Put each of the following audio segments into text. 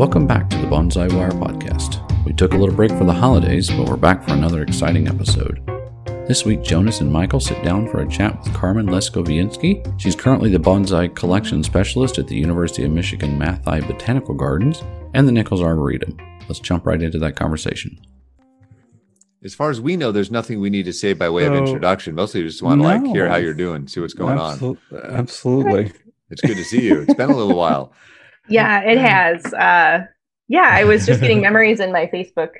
Welcome back to the Bonsai Wire podcast. We took a little break for the holidays, but we're back for another exciting episode. This week, Jonas and Michael sit down for a chat with Carmen Leskoviansky. She's currently the bonsai collection specialist at the University of Michigan Matthaei Botanical Gardens and the Nichols Arboretum. Let's jump right into that conversation. As far as we know, there's nothing we need to say by way of introduction. Mostly, we just want to No. like hear how you're doing, see what's going on. Absolutely. It's good to see you. It's been a little while. Yeah, it has. Uh, yeah, I was just getting memories in my Facebook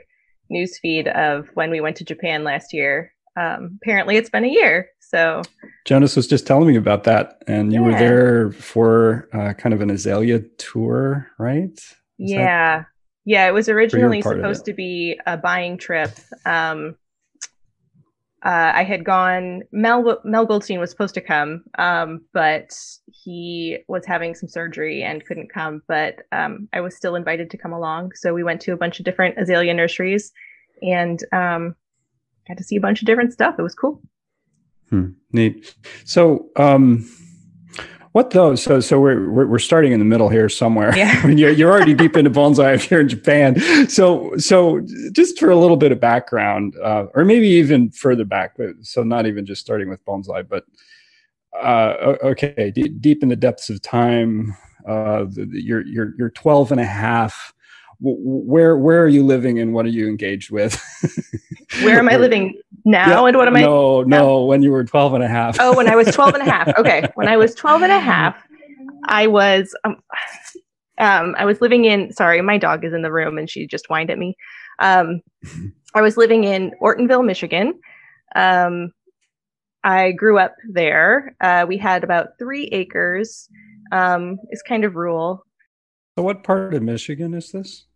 newsfeed of when we went to Japan last year. Um, apparently, it's been a year. So, Jonas was just telling me about that, and you were there for uh, kind of an azalea tour, right? Is that- yeah. Yeah, it was originally supposed it. to be a buying trip. Um, uh, I had gone, Mel, Mel Goldstein was supposed to come, um, but he was having some surgery and couldn't come. But um, I was still invited to come along. So we went to a bunch of different azalea nurseries and um, got to see a bunch of different stuff. It was cool. Hmm, neat. So, um, what though? So, so we're, we're we're starting in the middle here somewhere. Yeah. I mean, you're you're already deep into bonsai if you're in Japan. So, so just for a little bit of background, uh, or maybe even further back. but- So, not even just starting with bonsai, but uh, okay, d- deep in the depths of time. Uh, the, the- you're you're you're 12 and a half. Where where are you living and what are you engaged with? Where am I living now Yeah, and what am I? No, no, when you were 12 and a half. Oh, when I was 12 and a half. Okay. When I was 12 and a half, I was um, um I was living in sorry, my dog is in the room and she just whined at me. Um I was living in Ortonville, Michigan. Um I grew up there. Uh, we had about three acres. Um, it's kind of rural. So what part of Michigan is this?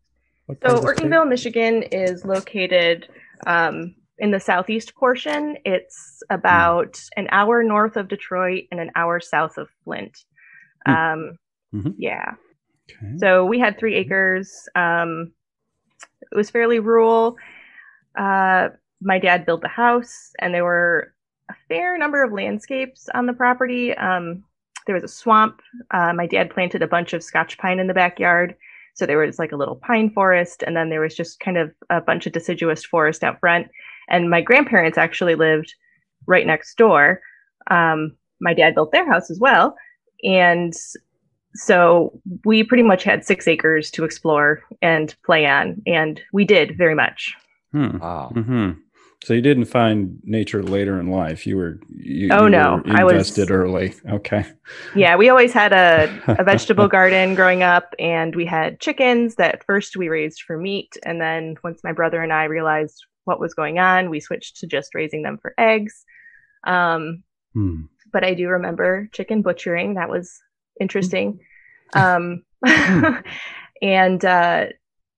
What So part of the state? Ortonville, Michigan is located um, in the southeast portion. It's about an hour north of Detroit and an hour south of Flint. Hmm. Um, Mhm. Yeah. Okay. So we had three acres. Um, it was fairly rural. Uh, my dad built the house, and there were a fair number of landscapes on the property. Um, there was a swamp. Uh, my dad planted a bunch of Scotch pine in the backyard. So there was like a little pine forest, and then there was just kind of a bunch of deciduous forest out front. And my grandparents actually lived right next door. Um, my dad built their house as well. And so we pretty much had six acres to explore and play on, and we did very much. Hmm. Wow. hmm So you didn't find nature later in life. You were you, Oh, you no. were I was- invested early. Okay. Yeah, we always had a, a vegetable garden growing up, and we had chickens that first we raised for meat. And then once my brother and I realized what was going on, we switched to just raising them for eggs. Um, Hmm. but I do remember chicken butchering. That was interesting. Um, and uh,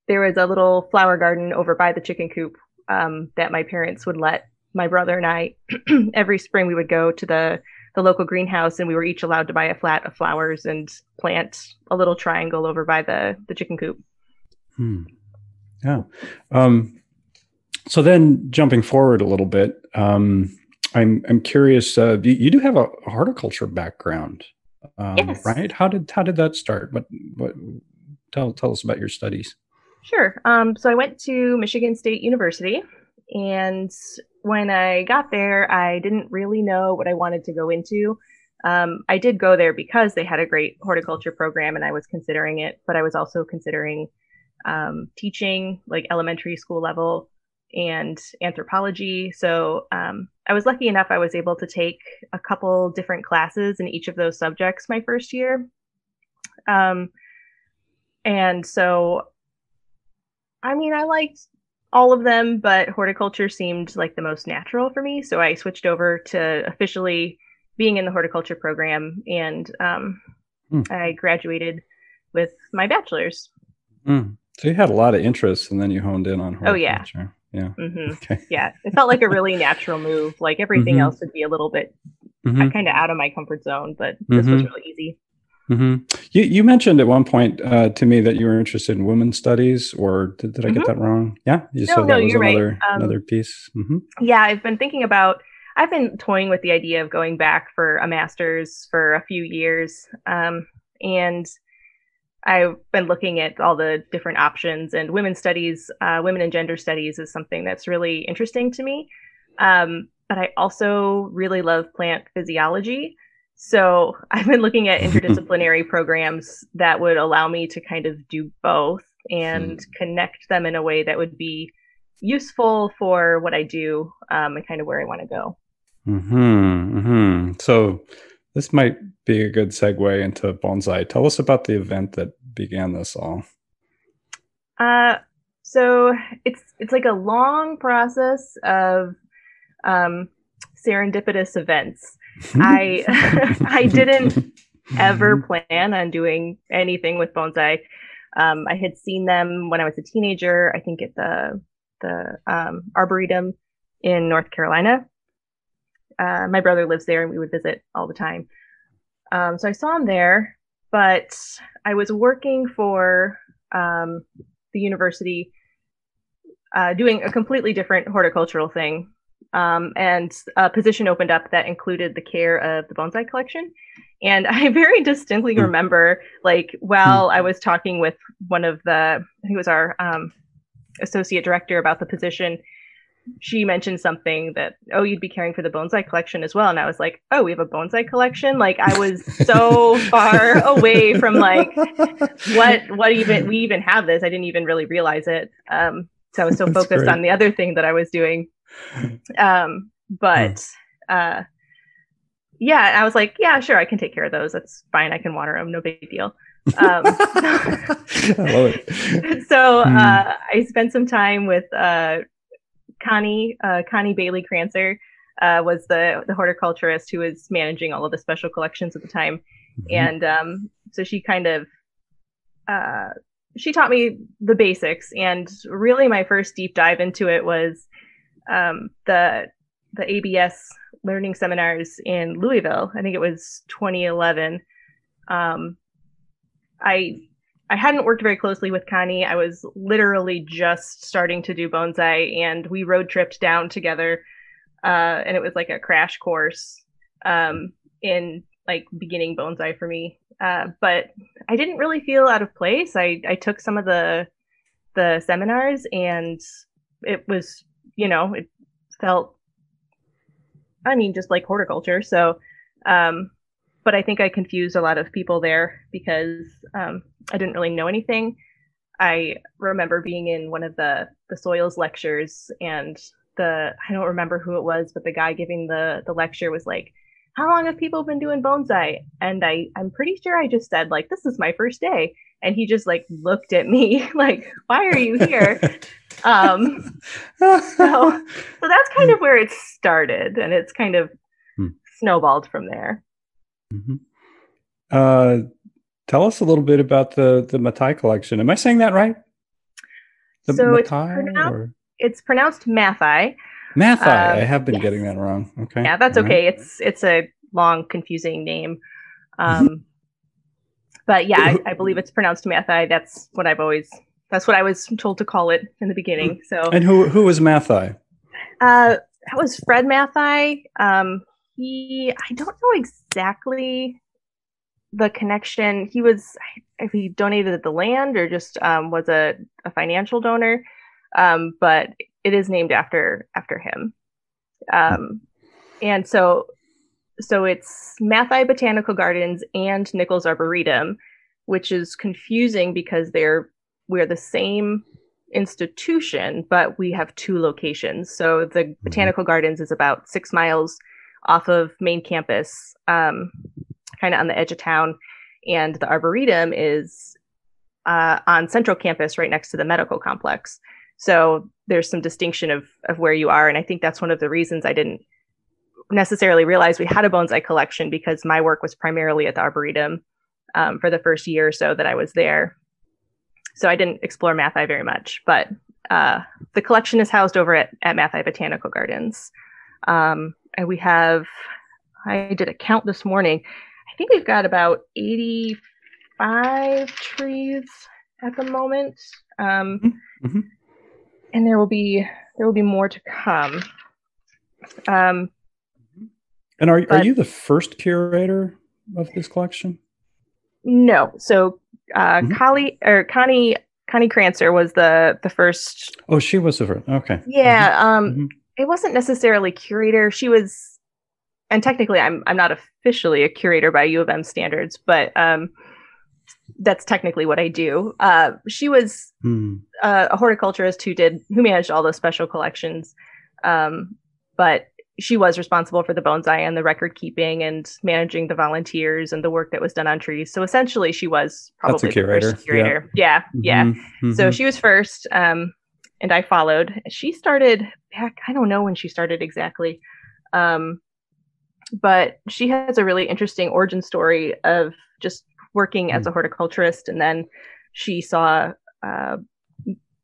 there was a little flower garden over by the chicken coop um, that my parents would let my brother and I every spring we would go to the the local greenhouse and we were each allowed to buy a flat of flowers and plant a little triangle over by the the chicken coop. Hmm. Yeah. Um, so then jumping forward a little bit, um, I'm I'm curious. Uh, you, you do have a horticulture background, um, Yes. right? How did how did that start? What what? Tell tell us about your studies. Sure. Um, so I went to Michigan State University, and when I got there, I didn't really know what I wanted to go into. Um, I did go there because they had a great horticulture program, and I was considering it. But I was also considering um, teaching, like elementary school level, and anthropology. So um, I was lucky enough; I was able to take a couple different classes in each of those subjects my first year. Um, and so I mean, I liked all of them, but horticulture seemed like the most natural for me. So I switched over to officially being in the horticulture program, and um, Hmm. I graduated with my bachelor's. Hmm. So you had a lot of interests, and then you honed in on Oh, yeah. horticulture. yeah. hmm Okay. Yeah, it felt like a really natural move. Like everything Mhm. else would be a little bit Mhm. kind of out of my comfort zone, but this was Mhm. really easy. Hmm You, you mentioned at one point uh, to me that you were interested in women's studies, or did, did I get that wrong? Yeah, you Mm-hmm. No, said no, that was you're right. another Um, another piece. hmm Yeah, I've been thinking about. I've been toying with the idea of going back for a master's for a few years, um, and I've been looking at all the different options, and women's studies, uh, women and gender studies, is something that's really interesting to me. Um, but I also really love plant physiology. So I've been looking at interdisciplinary programs that would allow me to kind of do both and hmm. connect them in a way that would be useful for what I do um, and kind of where I want to go. Hmm. Hmm. So this might be a good segue into bonsai. Tell us about the event that began this all. Uh, so it's it's like a long process of um, serendipitous events. I I didn't ever plan on doing anything with bonsai. Um, I had seen them when I was a teenager. I think at the the um, arboretum in North Carolina. Uh, my brother lives there, and we would visit all the time. Um, so I saw him there, but I was working for um, the university, uh, doing a completely different horticultural thing. Um, and a position opened up that included the care of the bonsai collection. And I very distinctly mm. remember, like, while mm. I was talking with one of the, I was our um, associate director about the position, she mentioned something that, oh, you'd be caring for the bonsai collection as well. And I was like, oh, we have a bonsai collection. Like I was so far away from like what what even we even have this. I didn't even really realize it. Um, so I was so That's focused great. on the other thing that I was doing. Um, but uh, yeah, I was like, yeah, sure, I can take care of those. That's fine. I can water them. No big deal. Um, I love it. So hmm. uh, I spent some time with uh, Connie, uh, Connie Bailey Crancer, uh, was the the horticulturist who was managing all of the special collections at the time, mm-hmm. and um, so she kind of uh, she taught me the basics, and really my first deep dive into it was um, the the ABS learning seminars in Louisville. I think it was 2011. Um, I I hadn't worked very closely with Connie. I was literally just starting to do bonsai, and we road tripped down together, uh, and it was like a crash course um, in like beginning bonsai for me. Uh, but I didn't really feel out of place. I I took some of the the seminars, and it was you know it felt, I mean, just like horticulture. So um, but I think I confused a lot of people there because um, I didn't really know anything. I remember being in one of the the soils lectures, and the I don't remember who it was, but the guy giving the the lecture was like, "How long have people been doing bonsai?" And I I'm pretty sure I just said like, "This is my first day," and he just like looked at me like, "Why are you here?" um, so so that's kind of where it started, and it's kind of hmm. snowballed from there. Mm-hmm. Uh, tell us a little bit about the the matai collection. Am I saying that right? The so Matthaei, it's, pronounced, it's pronounced Matthaei. Matthaei. Um, I have been yes. getting that wrong. Okay. Yeah, that's All okay. Right. It's it's a long, confusing name. Um, but yeah, I, I, believe it's pronounced Matthaei. That's what I've always. That's what I was told to call it in the beginning. So. And who who was Matthaei? Uh, that was Fred Matthaei. Um, he I don't know exactly the connection. He was if he donated the land or just um, was a, a financial donor, um, but it is named after after him. Um, and so so it's Matthaei Botanical Gardens and Nichols Arboretum, which is confusing because they're we're the same institution, but we have two locations. So the mm-hmm. Botanical Gardens is about six miles off of main campus, um, kind of on the edge of town. And the Arboretum is uh, on central campus right next to the medical complex. So there's some distinction of, of where you are. And I think that's one of the reasons I didn't necessarily realize we had a bonsai collection because my work was primarily at the Arboretum um, for the first year or so that I was there. So I didn't explore Matthaei very much, but uh, the collection is housed over at, at Matthaei Botanical Gardens. Um, and we have, I did a count this morning. I think we've got about 85 trees at the moment. Um, mm-hmm. mm-hmm. And there will be there will be more to come. Um, and are but, are you the first curator of this collection? No. So uh, mm-hmm. Kali or Connie Connie Crancer was the the first. Oh, she was the first. Okay. Yeah. Mm-hmm. Um, mm-hmm. it wasn't necessarily curator. She was, and technically, I'm I'm not officially a curator by U of M standards, but um, that's technically what I do. Uh, she was mm. uh, a horticulturist who did who managed all those special collections, um, but she was responsible for the bonsai and the record keeping and managing the volunteers and the work that was done on trees. So essentially, she was probably curator. the first curator. Yeah, yeah. Mm-hmm. yeah. Mm-hmm. So she was first, um, and I followed. She started back. I don't know when she started exactly, um, but she has a really interesting origin story of just working mm-hmm. as a horticulturist, and then she saw. Uh,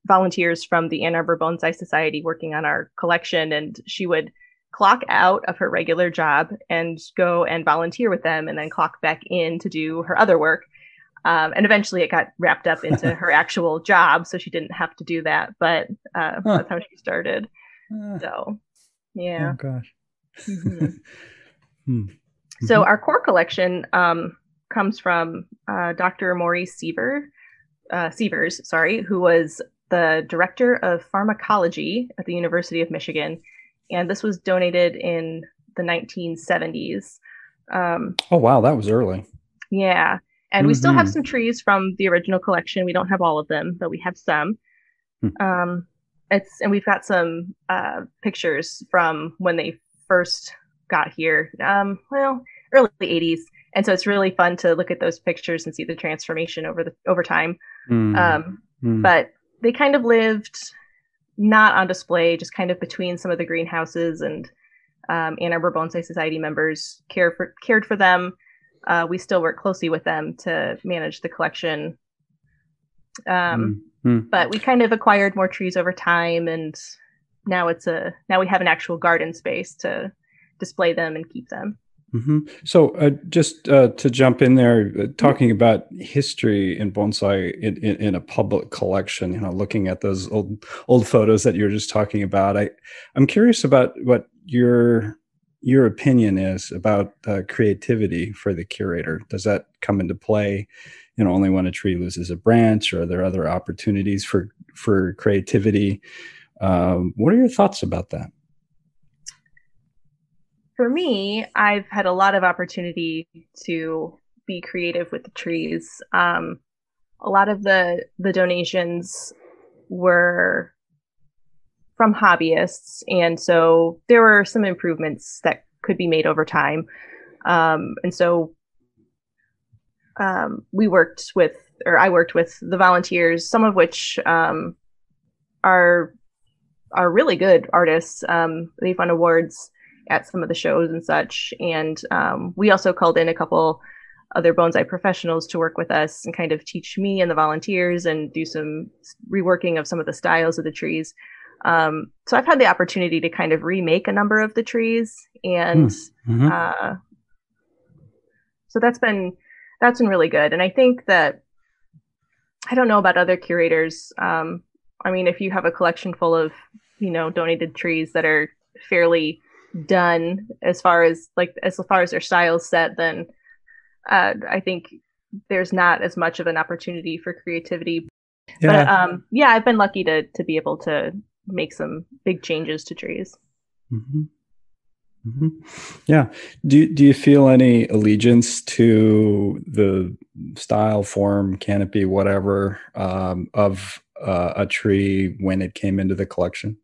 volunteers from the Ann Arbor Bonsai Society working on our collection, and she would clock out of her regular job and go and volunteer with them and then clock back in to do her other work. Um, and eventually it got wrapped up into her actual job, so she didn't have to do that. But uh, huh. that's how she started. Uh, so, yeah. Oh, gosh. mm-hmm. hmm. So, mm-hmm. our core collection um, comes from uh, Dr. Maurice Seaver, uh, Seevers, sorry, who was the director of pharmacology at the University of Michigan and this was donated in the 1970s. Um, oh wow, that was early. Yeah, and mm-hmm. we still have mm-hmm. some trees from the original collection. We don't have all of them, but we have some. Hmm. Um, it's and we've got some uh, pictures from when they first got here. Um, well, early 80s, and so it's really fun to look at those pictures and see the transformation over the over time. Mm. Um, mm. But they kind of lived not on display, just kind of between some of the greenhouses and um, Ann Arbor Bonsai Society members care for, cared for them. Uh, we still work closely with them to manage the collection. Um, mm-hmm. But we kind of acquired more trees over time, and now it's a now we have an actual garden space to display them and keep them. Mm-hmm. So, uh, just uh, to jump in there, uh, talking about history in bonsai in, in, in, a public collection, you know, looking at those old old photos that you were just talking about, I I'm curious about what your your opinion is about uh, creativity for the curator. Does that come into play, you know, only when a tree loses a branch, or are there other opportunities for for creativity? Um, what are your thoughts about that? For me, I've had a lot of opportunity to be creative with the trees. Um, a lot of the the donations were from hobbyists, and so there were some improvements that could be made over time. Um, and so um, we worked with, or I worked with the volunteers, some of which um, are are really good artists. Um, they've won awards at some of the shows and such. And um, we also called in a couple other bonsai professionals to work with us and kind of teach me and the volunteers and do some reworking of some of the styles of the trees. Um, so I've had the opportunity to kind of remake a number of the trees, and hmm. mm-hmm. uh, so that's been that's been really good. And I think that I don't know about other curators. Um, I mean, if you have a collection full of you know donated trees that are fairly done as far as like as far as their styles set, then uh, I think there's not as much of an opportunity for creativity. Yeah. But um, yeah, I've been lucky to to be able to make some big changes to trees. Mm-hmm. Mm-hmm. Yeah. Do do you feel any allegiance to the style, form, canopy, whatever um, of uh, a tree when it came into the collection?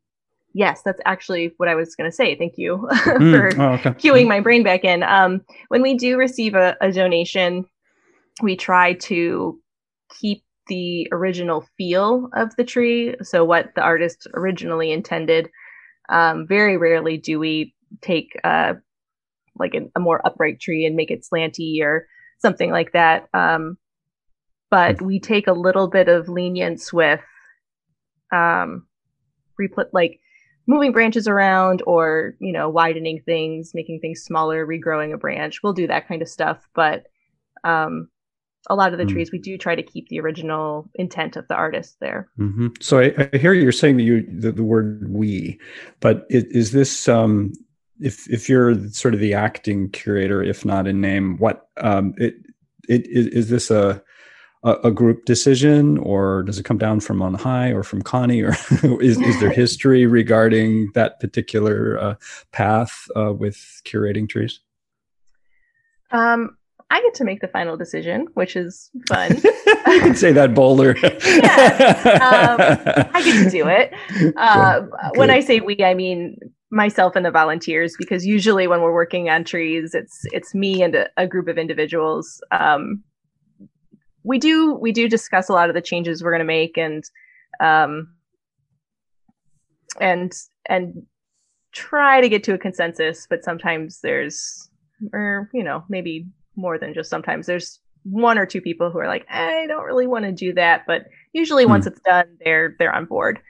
Yes, that's actually what I was going to say. Thank you mm. for oh, okay. cueing my brain back in. Um, when we do receive a, a donation, we try to keep the original feel of the tree. So, what the artist originally intended. Um, very rarely do we take uh, like a, a, more upright tree and make it slanty or something like that. Um, but we take a little bit of lenience with um, repl- like moving branches around or you know widening things making things smaller regrowing a branch we'll do that kind of stuff but um, a lot of the mm. trees we do try to keep the original intent of the artist there mm-hmm. so I, I, hear you're saying that you the, the word we but is, is this um, if if you're sort of the acting curator if not in name what um, it it, is, is this a, a, a group decision, or does it come down from on high, or from Connie, or is is there history regarding that particular uh, path uh, with curating trees? Um, I get to make the final decision, which is fun. you can say that bolder. yeah, um, I get to do it. Uh, when I say we, I mean myself and the volunteers, because usually when we're working on trees, it's it's me and a, a group of individuals. Um, we do we do discuss a lot of the changes we're going to make, and um, and and try to get to a consensus. But sometimes there's, or you know, maybe more than just sometimes. There's one or two people who are like, I don't really want to do that, but usually once hmm. it's done, they're they're on board.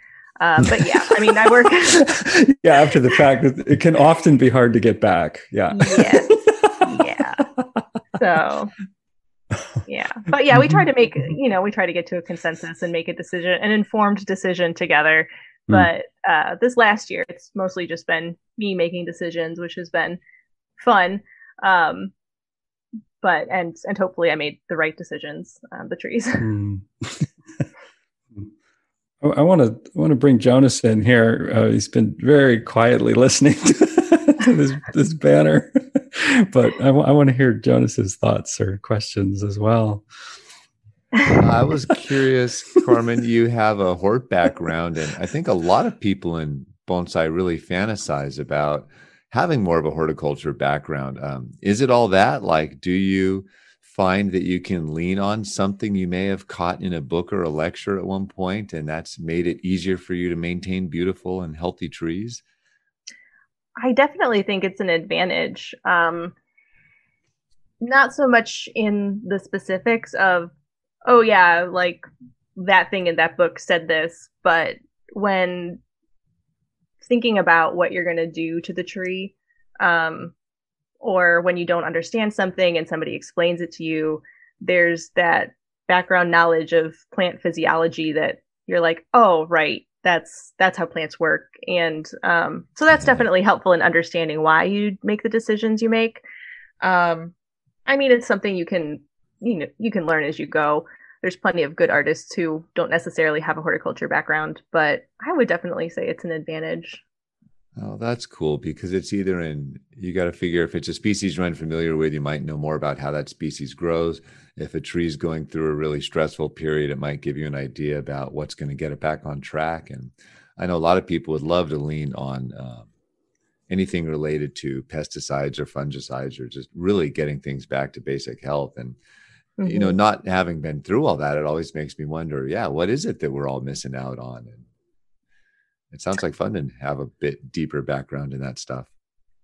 Um, but yeah, I mean, I work. yeah, after the fact, it can often be hard to get back. Yeah. Yes. yeah. So. Yeah, but yeah, we try to make you know we try to get to a consensus and make a decision, an informed decision together. Mm. But uh, this last year, it's mostly just been me making decisions, which has been fun. Um, but and and hopefully I made the right decisions on the trees. mm. I want to want to bring Jonas in here. Uh, he's been very quietly listening to this this banner, but I, w- I want to hear Jonas's thoughts or questions as well. I was curious, Carmen. You have a hort background, and I think a lot of people in bonsai really fantasize about having more of a horticulture background. Um, is it all that? Like, do you find that you can lean on something you may have caught in a book or a lecture at one point, and that's made it easier for you to maintain beautiful and healthy trees? I definitely think it's an advantage. Um, not so much in the specifics of, oh, yeah, like that thing in that book said this, but when thinking about what you're going to do to the tree um, or when you don't understand something and somebody explains it to you there's that background knowledge of plant physiology that you're like oh right that's that's how plants work. And um, so that's definitely helpful in understanding why you make the decisions you make. Um, i mean it's something you can you know you can learn as you go. There's plenty of good artists who don't necessarily have a horticulture background, but I would definitely say it's an advantage. Oh, that's cool because it's either in, you got to figure if it's a species you're unfamiliar with, you might know more about how that species grows. If a tree's going through a really stressful period, it might give you an idea about what's going to get it back on track. And I know a lot of people would love to lean on um, anything related to pesticides or fungicides or just really getting things back to basic health. And mm-hmm. you know, mm-hmm. not having been through all that, it always makes me wonder, yeah, what is it that we're all missing out on? And it sounds like fun to have a bit deeper background in that stuff.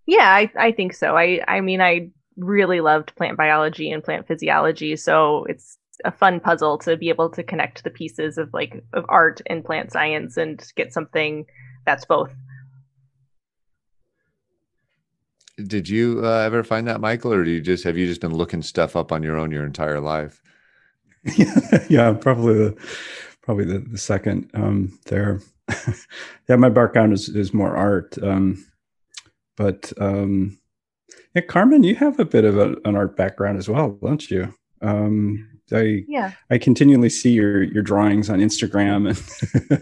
Yeah, I, I think so. I, I mean, I really loved plant biology and plant physiology, so it's a fun puzzle to be able to connect the pieces of like of art and plant science and get something that's both Did you uh, ever find that, Michael, or do you just have you just been looking stuff up on your own your entire life? yeah, probably the probably the, the second um, there. yeah, my background is is more art, um, but um, yeah, Carmen, you have a bit of a, an art background as well, don't you? Um, I yeah. I continually see your your drawings on Instagram and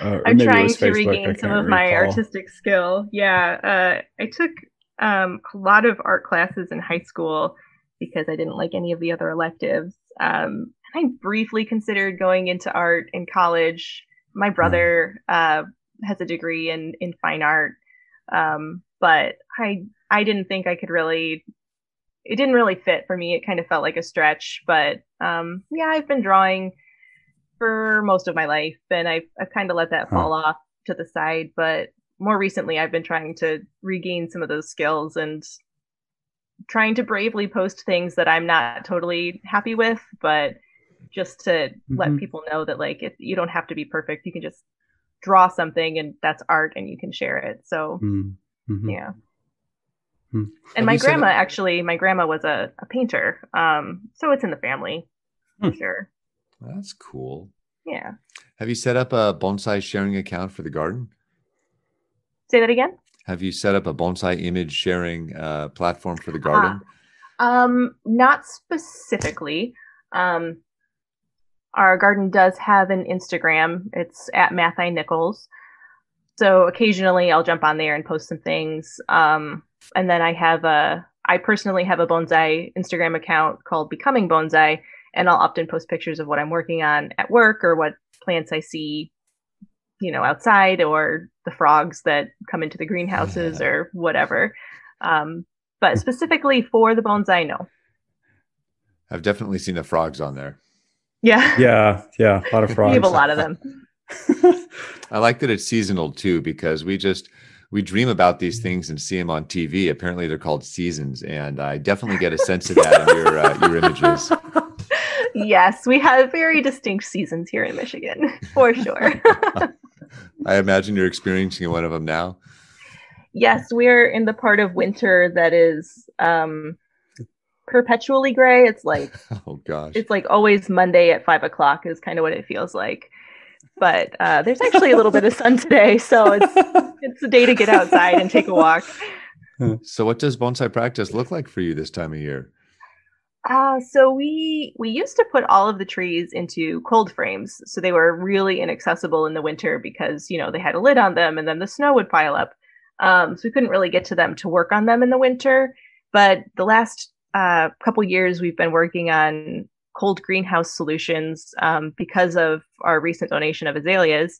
uh, I'm trying to regain some of recall. my artistic skill. Yeah, uh, I took um, a lot of art classes in high school because I didn't like any of the other electives. Um, I briefly considered going into art in college. My brother uh, has a degree in in fine art, um, but I I didn't think I could really. It didn't really fit for me. It kind of felt like a stretch, but um, yeah, I've been drawing for most of my life, and I've I've kind of let that fall off to the side. But more recently I've been trying to regain some of those skills and trying to bravely post things that I'm not totally happy with, but just to mm-hmm. let people know that like if you don't have to be perfect, you can just draw something and that's art and you can share it. So mm-hmm. yeah. Mm-hmm. And have my grandma actually, my grandma was a, a painter. Um, so it's in the family for hmm. sure. That's cool. Yeah. Have you set up a bonsai sharing account for the garden? Say that again. Have you set up a bonsai image sharing uh, platform for the garden? Um, not specifically. Um, our garden does have an Instagram. It's at Matthaei Nichols. So occasionally I'll jump on there and post some things. Um, and then I have a, I personally have a bonsai Instagram account called Becoming Bonsai, and I'll often post pictures of what I'm working on at work or what plants I see, you know, outside or the frogs that come into the greenhouses or whatever. Um, but specifically for the bonsai, no. I've definitely seen the frogs on there. Yeah. Yeah. Yeah. A lot of frogs. we have a lot of them. I like that it's seasonal too, because we just we dream about these things and see them on TV. Apparently, they're called seasons, and I definitely get a sense of that in your uh, your images. yes, we have very distinct seasons here in Michigan, for sure. I imagine you're experiencing one of them now. Yes, we're in the part of winter that is um, perpetually gray. It's like oh gosh, it's like always Monday at five o'clock is kind of what it feels like. But uh, there's actually a little bit of sun today, so it's it's a day to get outside and take a walk. So, what does bonsai practice look like for you this time of year? Uh, so we we used to put all of the trees into cold frames, so they were really inaccessible in the winter because you know they had a lid on them, and then the snow would pile up. Um, so we couldn't really get to them to work on them in the winter. But the last uh, couple years, we've been working on cold greenhouse solutions um, because of our recent donation of azaleas.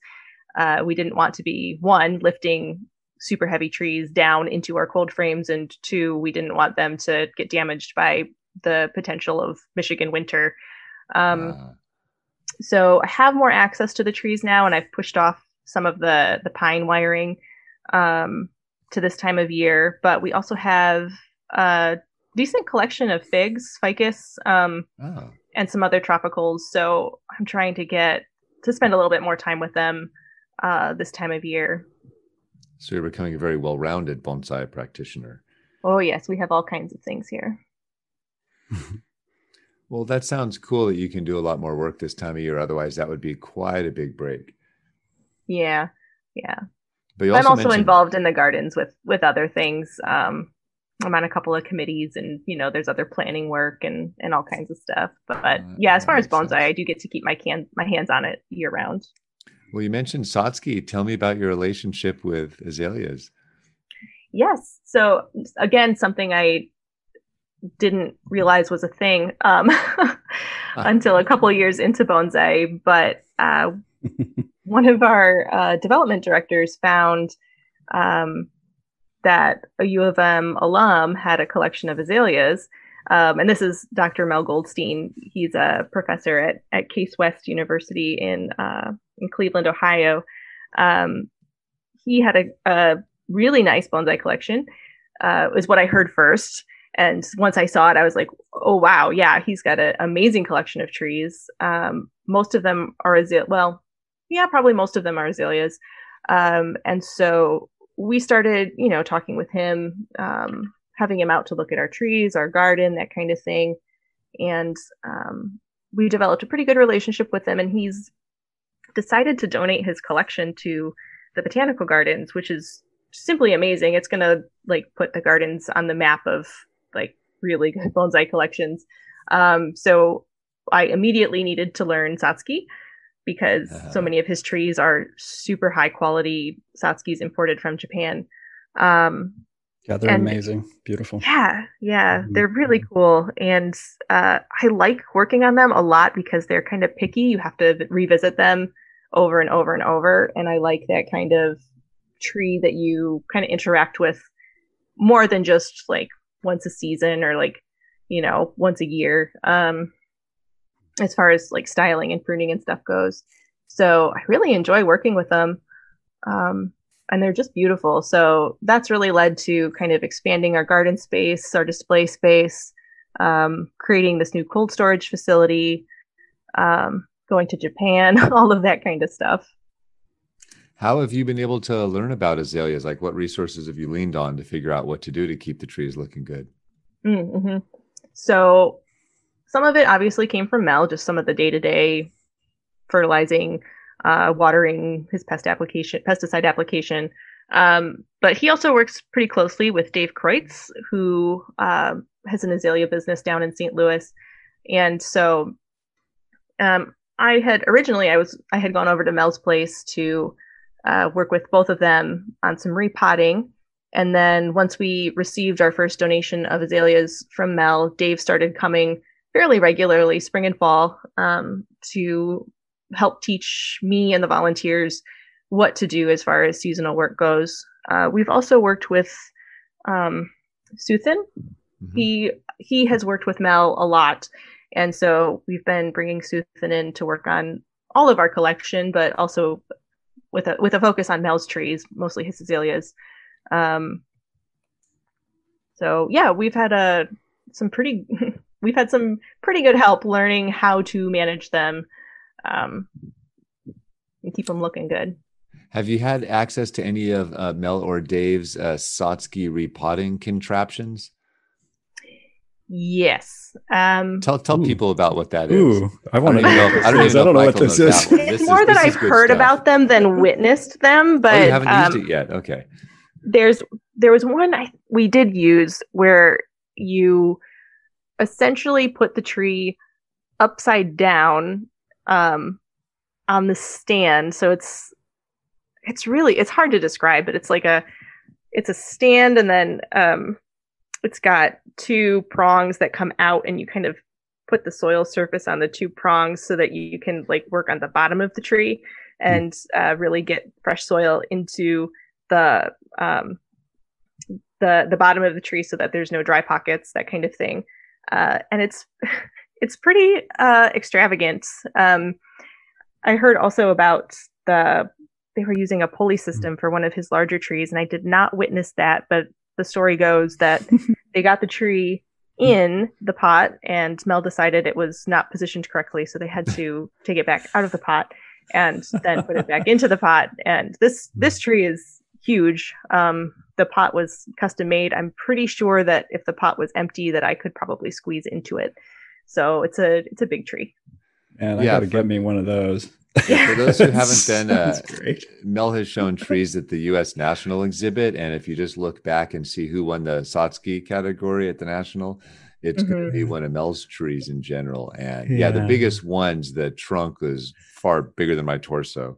Uh, we didn't want to be one lifting super heavy trees down into our cold frames, and two, we didn't want them to get damaged by the potential of Michigan winter. Um, uh. So I have more access to the trees now, and I've pushed off some of the the pine wiring um, to this time of year. But we also have a decent collection of figs, ficus, um, oh. and some other tropicals. So I'm trying to get to spend a little bit more time with them uh, this time of year. So you're becoming a very well-rounded bonsai practitioner. Oh yes, we have all kinds of things here. well, that sounds cool that you can do a lot more work this time of year. Otherwise, that would be quite a big break. Yeah, yeah. But also I'm also mentioned... involved in the gardens with with other things. Um, I'm on a couple of committees, and you know, there's other planning work and and all kinds of stuff. But uh, yeah, as far as bonsai, sense. I do get to keep my can my hands on it year round. Well, you mentioned Satsuki. Tell me about your relationship with azaleas. Yes. So again, something I didn't realize was a thing um, until a couple years into bonsai. But uh, one of our uh, development directors found um, that a U of M alum had a collection of azaleas. Um, and this is Dr. Mel Goldstein. He's a professor at, at Case West University in uh, in Cleveland, Ohio. Um, he had a, a, really nice bonsai collection, uh, is what I heard first. And once I saw it, I was like, oh, wow, yeah, he's got an amazing collection of trees. Um, most of them are azaleas. Well, yeah, probably most of them are azaleas. Um, and so we started, you know, talking with him, um, having him out to look at our trees, our garden, that kind of thing. And um, we developed a pretty good relationship with him. And he's decided to donate his collection to the botanical gardens, which is simply amazing. It's going to like put the gardens on the map of like really good bonsai collections. Um, so I immediately needed to learn Satsuki because uh-huh. so many of his trees are super high quality Satsukis imported from Japan. Um, yeah, they're and, amazing, beautiful. Yeah, yeah, mm-hmm. they're really cool, and uh, I like working on them a lot because they're kind of picky. You have to revisit them over and over and over, and I like that kind of tree that you kind of interact with more than just like once a season or like you know once a year um as far as like styling and pruning and stuff goes so i really enjoy working with them um and they're just beautiful so that's really led to kind of expanding our garden space our display space um, creating this new cold storage facility um, going to japan all of that kind of stuff how have you been able to learn about azaleas? Like, what resources have you leaned on to figure out what to do to keep the trees looking good? Mm-hmm. So, some of it obviously came from Mel, just some of the day to day fertilizing, uh, watering his pest application, pesticide application. Um, but he also works pretty closely with Dave Kreutz, who uh, has an azalea business down in St. Louis, and so um, I had originally I was I had gone over to Mel's place to uh, work with both of them on some repotting. And then once we received our first donation of azaleas from Mel, Dave started coming fairly regularly, spring and fall, um, to help teach me and the volunteers what to do as far as seasonal work goes. Uh, we've also worked with um, Suthin. Mm-hmm. He he has worked with Mel a lot, and so we've been bringing Suthin in to work on all of our collection, but also with a with a focus on Mel's trees, mostly his azaleas. Um, so yeah, we've had a uh, some pretty we've had some pretty good help learning how to manage them um, and keep them looking good. Have you had access to any of uh, Mel or Dave's uh, Satsuki repotting contraptions? Yes. Um, tell tell Ooh. people about what that is. Ooh, I want to know. I don't, even know, know what this is. It's more is, that I've heard stuff. about them than witnessed them, but oh, you haven't um, used it yet. Okay. There's there was one I, we did use where you essentially put the tree upside down um, on the stand, so it's it's really it's hard to describe, but it's like a it's a stand and then um, it's got two prongs that come out and you kind of put the soil surface on the two prongs so that you can like work on the bottom of the tree hmm. and uh, really get fresh soil into the um, the the bottom of the tree so that there's no dry pockets that kind of thing uh, and it's it's pretty uh, extravagant um, i heard also about the they were using a pulley hmm. system for one of his larger trees and i did not witness that but the story goes that they got the tree in the pot and Mel decided it was not positioned correctly. So they had to take it back out of the pot and then put it back into the pot. And this, this tree is huge. Um, the pot was custom made. I'm pretty sure that if the pot was empty that I could probably squeeze into it. So it's a, it's a big tree. And I yeah, gotta for, get me one of those. for those who haven't been, uh, Mel has shown trees at the U.S. National exhibit, and if you just look back and see who won the Satsuki category at the National, it's mm-hmm. going to be one of Mel's trees in general. And yeah. yeah. the biggest ones, the trunk was far bigger than my torso.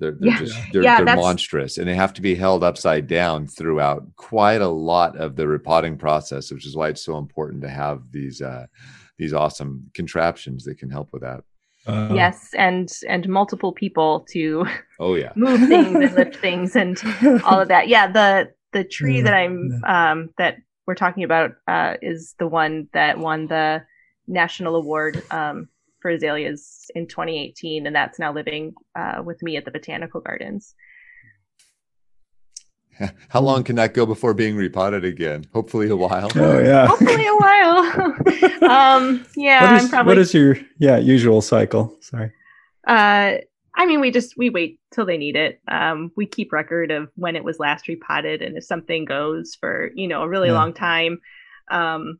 They're, they're yeah. just they're, yeah, they're monstrous, and they have to be held upside down throughout quite a lot of the repotting process, which is why it's so important to have these uh, these awesome contraptions that can help with that. Uh, yes, and and multiple people to oh yeah move things and lift things and all of that. Yeah, the the tree that I'm um, that we're talking about uh, is the one that won the national award um, for azaleas in 2018, and that's now living uh, with me at the botanical gardens. How long can that go before being repotted again? Hopefully a while. Oh yeah. Hopefully a while. um, yeah, what is, probably, what is your yeah usual cycle? Sorry. Uh, I mean, we just we wait till they need it. Um, we keep record of when it was last repotted, and if something goes for you know a really yeah. long time, um,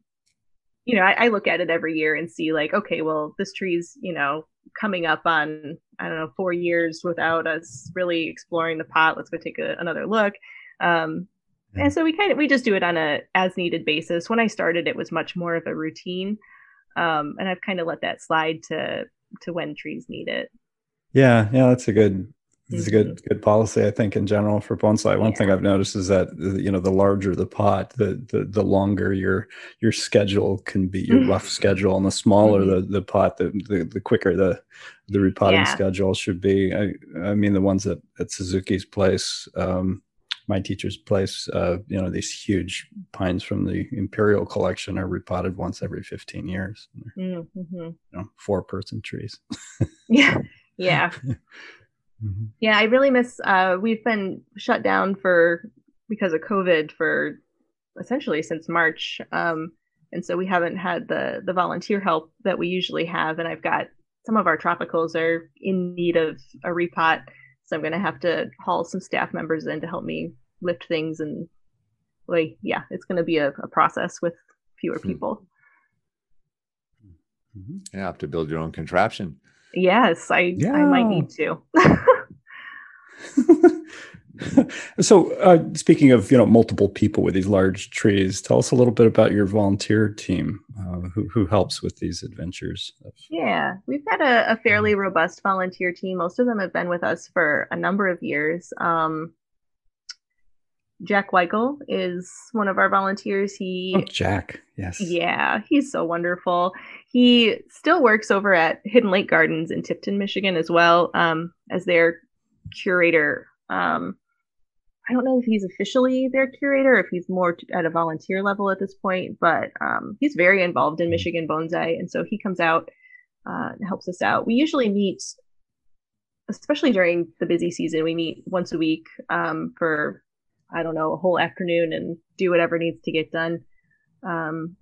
you know, I, I look at it every year and see like, okay, well, this tree's you know coming up on I don't know four years without us really exploring the pot. Let's go take a, another look um, and so we kind of we just do it on a as needed basis. When I started, it was much more of a routine, um, and I've kind of let that slide to to when trees need it. Yeah, yeah, that's a good it's a good mm-hmm. good policy, I think, in general for bonsai. One yeah. thing I've noticed is that you know the larger the pot, the the, the longer your your schedule can be, your rough schedule, and the smaller mm-hmm. the, the pot, the, the the quicker the the repotting yeah. schedule should be. I I mean the ones at at Suzuki's place. Um, my teacher's place, uh, you know, these huge pines from the imperial collection are repotted once every 15 years. Mm-hmm. You know, four person trees. yeah. Yeah. mm-hmm. Yeah. I really miss, uh, we've been shut down for, because of COVID for essentially since March. Um, and so we haven't had the, the volunteer help that we usually have. And I've got some of our tropicals are in need of a repot. So I'm going to have to haul some staff members in to help me lift things and like yeah it's going to be a, a, process with fewer hmm. people mm-hmm. yeah have to build your own contraption yes i yeah. i might need to so, uh, speaking of you know multiple people with these large trees, tell us a little bit about your volunteer team uh, who who helps with these adventures. Yeah, we've got a, a, fairly robust volunteer team. Most of them have been with us for a number of years. Um, Jack Wikle is one of our volunteers. He oh, Jack, yes, yeah, he's so wonderful. He still works over at Hidden Lake Gardens in Tipton, Michigan, as well um, as their curator. Um, I don't know if he's officially their curator, if he's more at a volunteer level at this point, but um, he's very involved in hmm. Michigan Bonsai, and so he comes out uh, and helps us out. We usually meet, especially during the busy season, we meet once a week um, for I don't know, a whole afternoon and do whatever needs to get done. Um,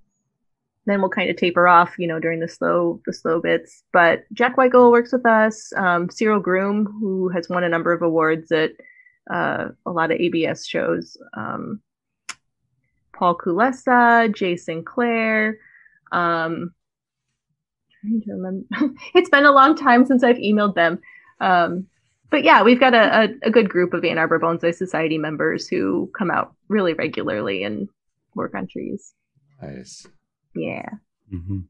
then we'll kind of taper off, you know, during the slow the slow bits. But Jack Wikle works with us. Um, Cyril Grum, who has won a number of awards at uh, a lot of ABS shows. Um, Paul Kulesa, Jay Sinclair. Um, trying to remember. it's been a long time since I've emailed them. Um, but yeah, we've got a, a, a, good group of Ann Arbor Bonsai Society members who come out really regularly and work on trees. Nice. Yeah. Mm-hmm.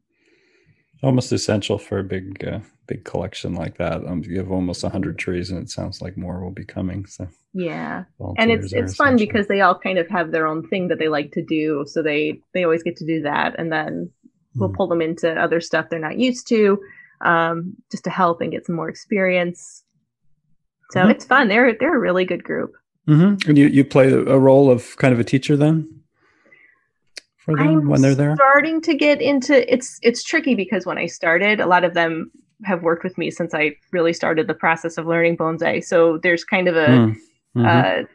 Almost essential for a big, uh, big collection like that. Um, you have almost hundred trees, and it sounds like more will be coming. So yeah, and it's it's fun because they all kind of have their own thing that they like to do, so they they always get to do that, and then we'll mm. pull them into other stuff they're not used to, um, just to help and get some more experience so mm-hmm. it's fun. They're they're a really good group. Mm-hmm. And you you play a role of kind of a teacher then for them I'm when they're there. Starting to get into it's it's tricky because when I started, a lot of them have worked with me since I really started the process of learning bonsai. So there's kind of a mm. mm-hmm. uh,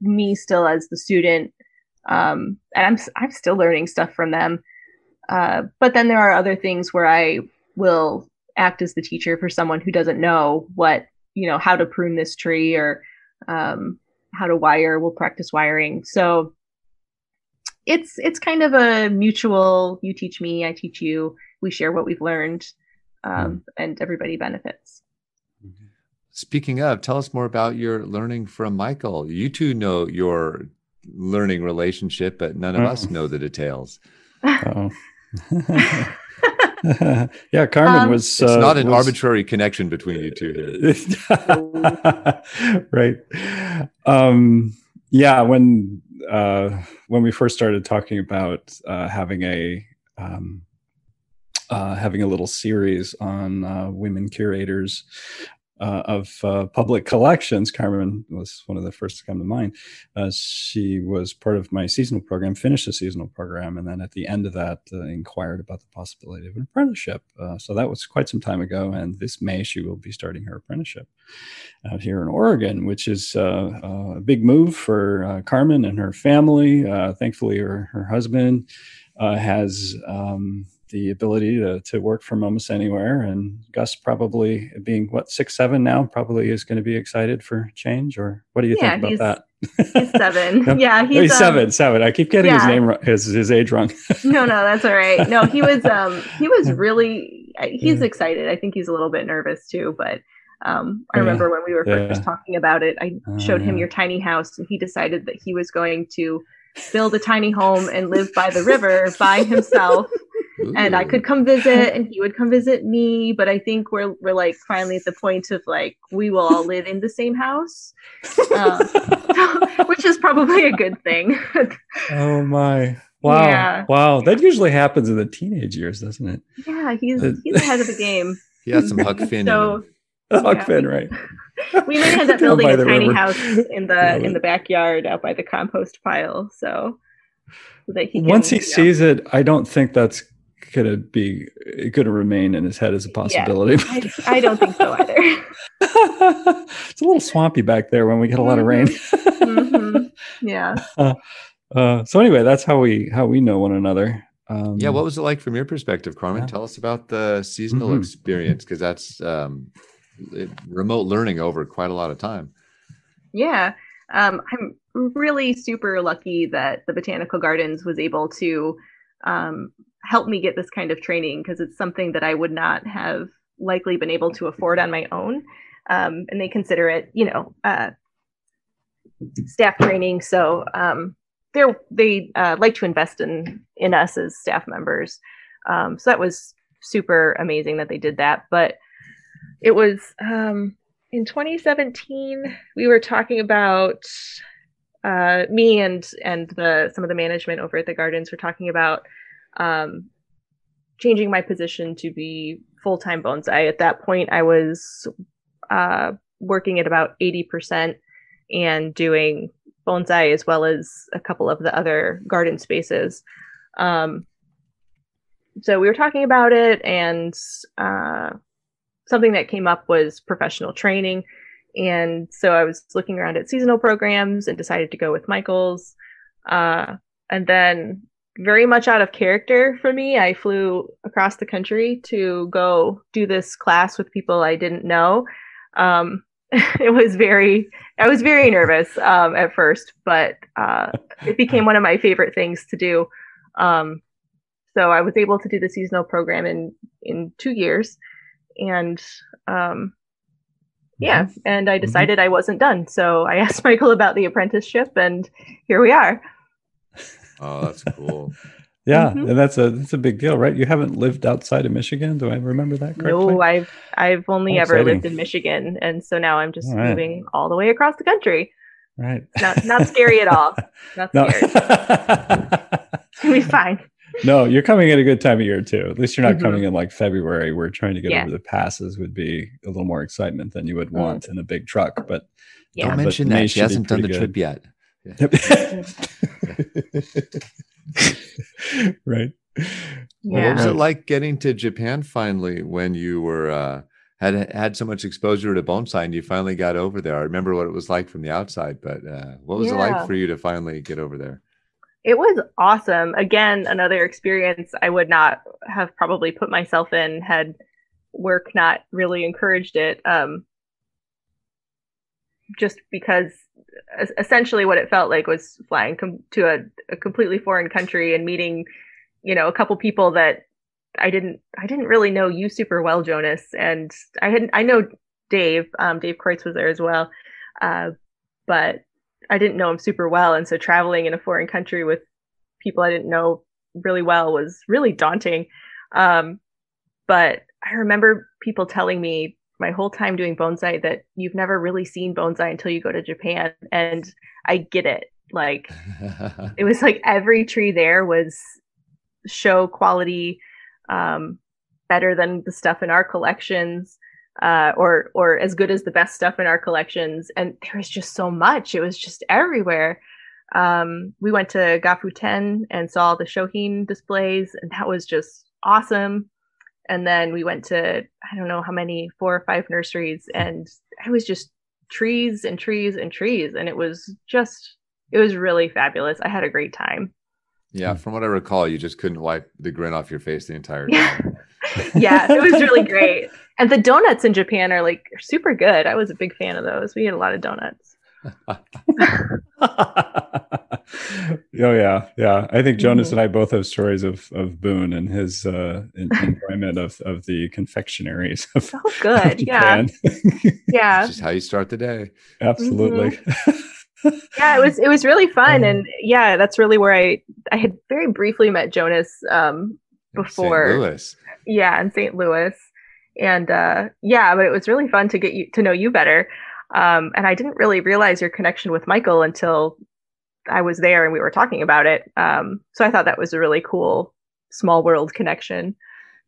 me still as the student, um, and I'm I'm still learning stuff from them. Uh, but then there are other things where I will act as the teacher for someone who doesn't know what you know how to prune this tree or um, how to wire we'll practice wiring. So it's it's kind of a mutual you teach me i teach you we share what we've learned um, mm. and everybody benefits. Speaking of tell us more about your learning from michael. You two know your learning relationship but none of us know the details yeah, Carmen um, was. It's uh, not an was... arbitrary connection between you two here. right. Um, yeah, when uh, when we first started talking about uh, having a um, uh, having a little series on uh, women curators, uh, of uh, public collections. Carmen was one of the first to come to mind. Uh, she was part of my seasonal program, finished the seasonal program, and then at the end of that, uh, inquired about the possibility of an apprenticeship. Uh, so that was quite some time ago. And this May, she will be starting her apprenticeship out here in Oregon, which is uh, a big move for Carmen and her family. thankfully, her, her husband has. Um, the ability to, to work from almost anywhere. And Gus probably being what six seven now probably is going to be excited for change. Or what do you yeah, think about that? He's seven. no? Yeah, he's, he's um, seven. Seven. I keep getting yeah. his name his his age wrong. no, no, that's all right. No, he was um he was really he's yeah. excited. I think he's a little bit nervous too, but. Um, I remember when we were first talking about it, I showed him your tiny house, and he decided that he was going to build a tiny home and live by the river by himself and I could come visit and he would come visit me. But I think we're we're like finally at the point of like we will all live in the same house, uh, which is probably a good thing. oh my. Wow. Yeah. Wow. That usually happens in the teenage years, doesn't it? Yeah, he's he's ahead of the game. He has some Huck Finn. so, Huck yeah. Finn, right. we may end up building a tiny river. house in the in the backyard out by the compost pile. So that he can, once he you know, sees it, I don't think that's gonna be gonna remain in his head as a possibility. Yeah, I, I, don't think so either. it's a little swampy back there when we get a lot of rain. mm-hmm. Yeah. Uh, uh, so anyway, that's how we how we know one another. Um, yeah, what was it like from your perspective, Carmen? Yeah. Tell us about the seasonal mm-hmm. experience because that's um, it, remote learning over quite a lot of time. Yeah, um, I'm really super lucky that the Botanical Gardens was able to um, help me get this kind of training because it's something that I would not have likely been able to afford on my own. Um, and they consider it, you know, uh, staff training. So um, they're they uh, like to invest in in us as staff members. Um, so that was super amazing that they did that. But it was um, in 2017 we were talking about uh, me and and the some of the management over at the gardens were talking about um, changing my position to be full time bonsai. At that point, I was uh, working at about 80% and doing bonsai as well as a couple of the other garden spaces. Um, so we were talking about it, and uh, something that came up was professional training. And so I was looking around at seasonal programs and decided to go with Michael's. Uh, and then, very much out of character for me, I flew across the country to go do this class with people I didn't know. Um, it was very, I was very nervous um, at first, but uh, it became one of my favorite things to do. Um, so I was able to do the seasonal program in in two years, and um, yeah, and I mm-hmm. decided mm-hmm. I wasn't done. So I asked Michael about the apprenticeship, and here we are. Oh, that's cool. yeah, mm-hmm. and that's a that's a big deal, right? You haven't lived outside of Michigan. Do I remember that correctly? No, I've I've only ever lived in Michigan, and so now I'm just all right. moving all the way across the country. Right. Not not scary at all. Not scary. it's gonna be fine no, you're coming at a good time of year too. At least you're not mm-hmm. coming in like February where trying to get yeah. over the passes would be a little more excitement than you would mm. want mm. in a big truck. But yeah. don't mention that she hasn't done the good. trip yet. right. Well, what was it like getting to Japan finally when you were uh, had had so much exposure to bonsai and you finally got over there? I remember what it was like from the outside, but uh, what was yeah. it like for you to finally get over there? It was awesome. Again, another experience I would not have probably put myself in had work not really encouraged it. Um, just because essentially what it felt like was flying com- to a, a, completely foreign country and meeting, you know, a couple people that I didn't I didn't really know you super well, Jonas, and I hadn't I know Dave. Um, Dave Kreutz was there as well, uh, but I didn't know him super well, and so traveling in a foreign country with people I didn't know really well was really daunting. Um, but I remember people telling me my whole time doing bonsai that you've never really seen bonsai until you go to Japan, and I get it. Like it was like every tree there was show quality, um, better than the stuff in our collections uh, or or as good as the best stuff in our collections. And there was just so much; it was just everywhere. Um, we went to Gafuten and saw the Shohin displays, and that was just awesome. And then we went to I don't know how many four or five nurseries, and it was just trees and trees and trees, and it was just it was really fabulous. I had a great time. Yeah, from what I recall, you just couldn't wipe the grin off your face the entire time. yeah, it was really great. And the donuts in Japan are like super good. I was a big fan of those. We had a lot of donuts. oh yeah, yeah. I think Jonas mm-hmm. and I both have stories of of Boon and his uh, enjoyment of of the confectionaries. Of, so good, yeah, yeah. Just how you start the day. Absolutely. Mm-hmm. yeah, it was it was really fun, and yeah, that's really where I I had very briefly met Jonas um, before. St. Louis. Yeah, in St. Louis and uh, yeah, but it was really fun to get you to know you better. Um, and I didn't really realize your connection with Michael until I was there and we were talking about it. Um, so I thought that was a really cool small world connection.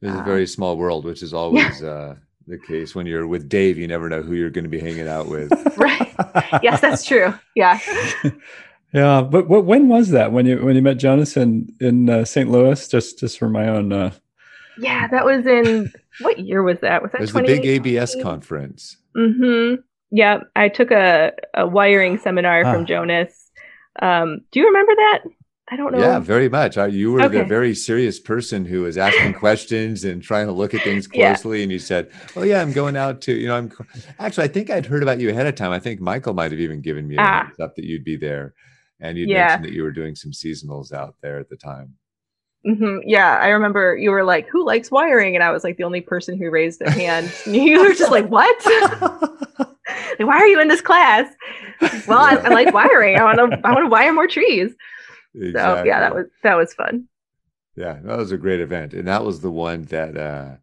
It's a very small world, which is always uh, the case when you're with Dave. You never know who you're going to be hanging out with. right. Yes, that's true. Yeah. yeah, but, but when was that? When you when you met Jonas in in uh, St. Louis? Just just for my own. Uh... Yeah, that was in what year was that? Was that it was the big ABS conference? Mm-hmm. Yeah, I took a, a wiring seminar from Jonas. Um, do you remember that? I don't know. Yeah, very much. you were okay. the very serious person who was asking questions and trying to look at things closely. Yeah. And you said, "Oh yeah, I'm going out to you know I'm actually I think I'd heard about you ahead of time. I think Michael might have even given me a ah. up that you'd be there, and you yeah. mentioned that you were doing some seasonals out there at the time." Mm-hmm. Yeah, I remember you were like, "Who likes wiring?" And I was like the only person who raised their hand. you were just like, "What?" why are you in this class? Well, I, I like wiring. I want to I want to wire more trees. Exactly. So yeah, that was that was fun. Yeah, that was a great event, and that was the one that uh,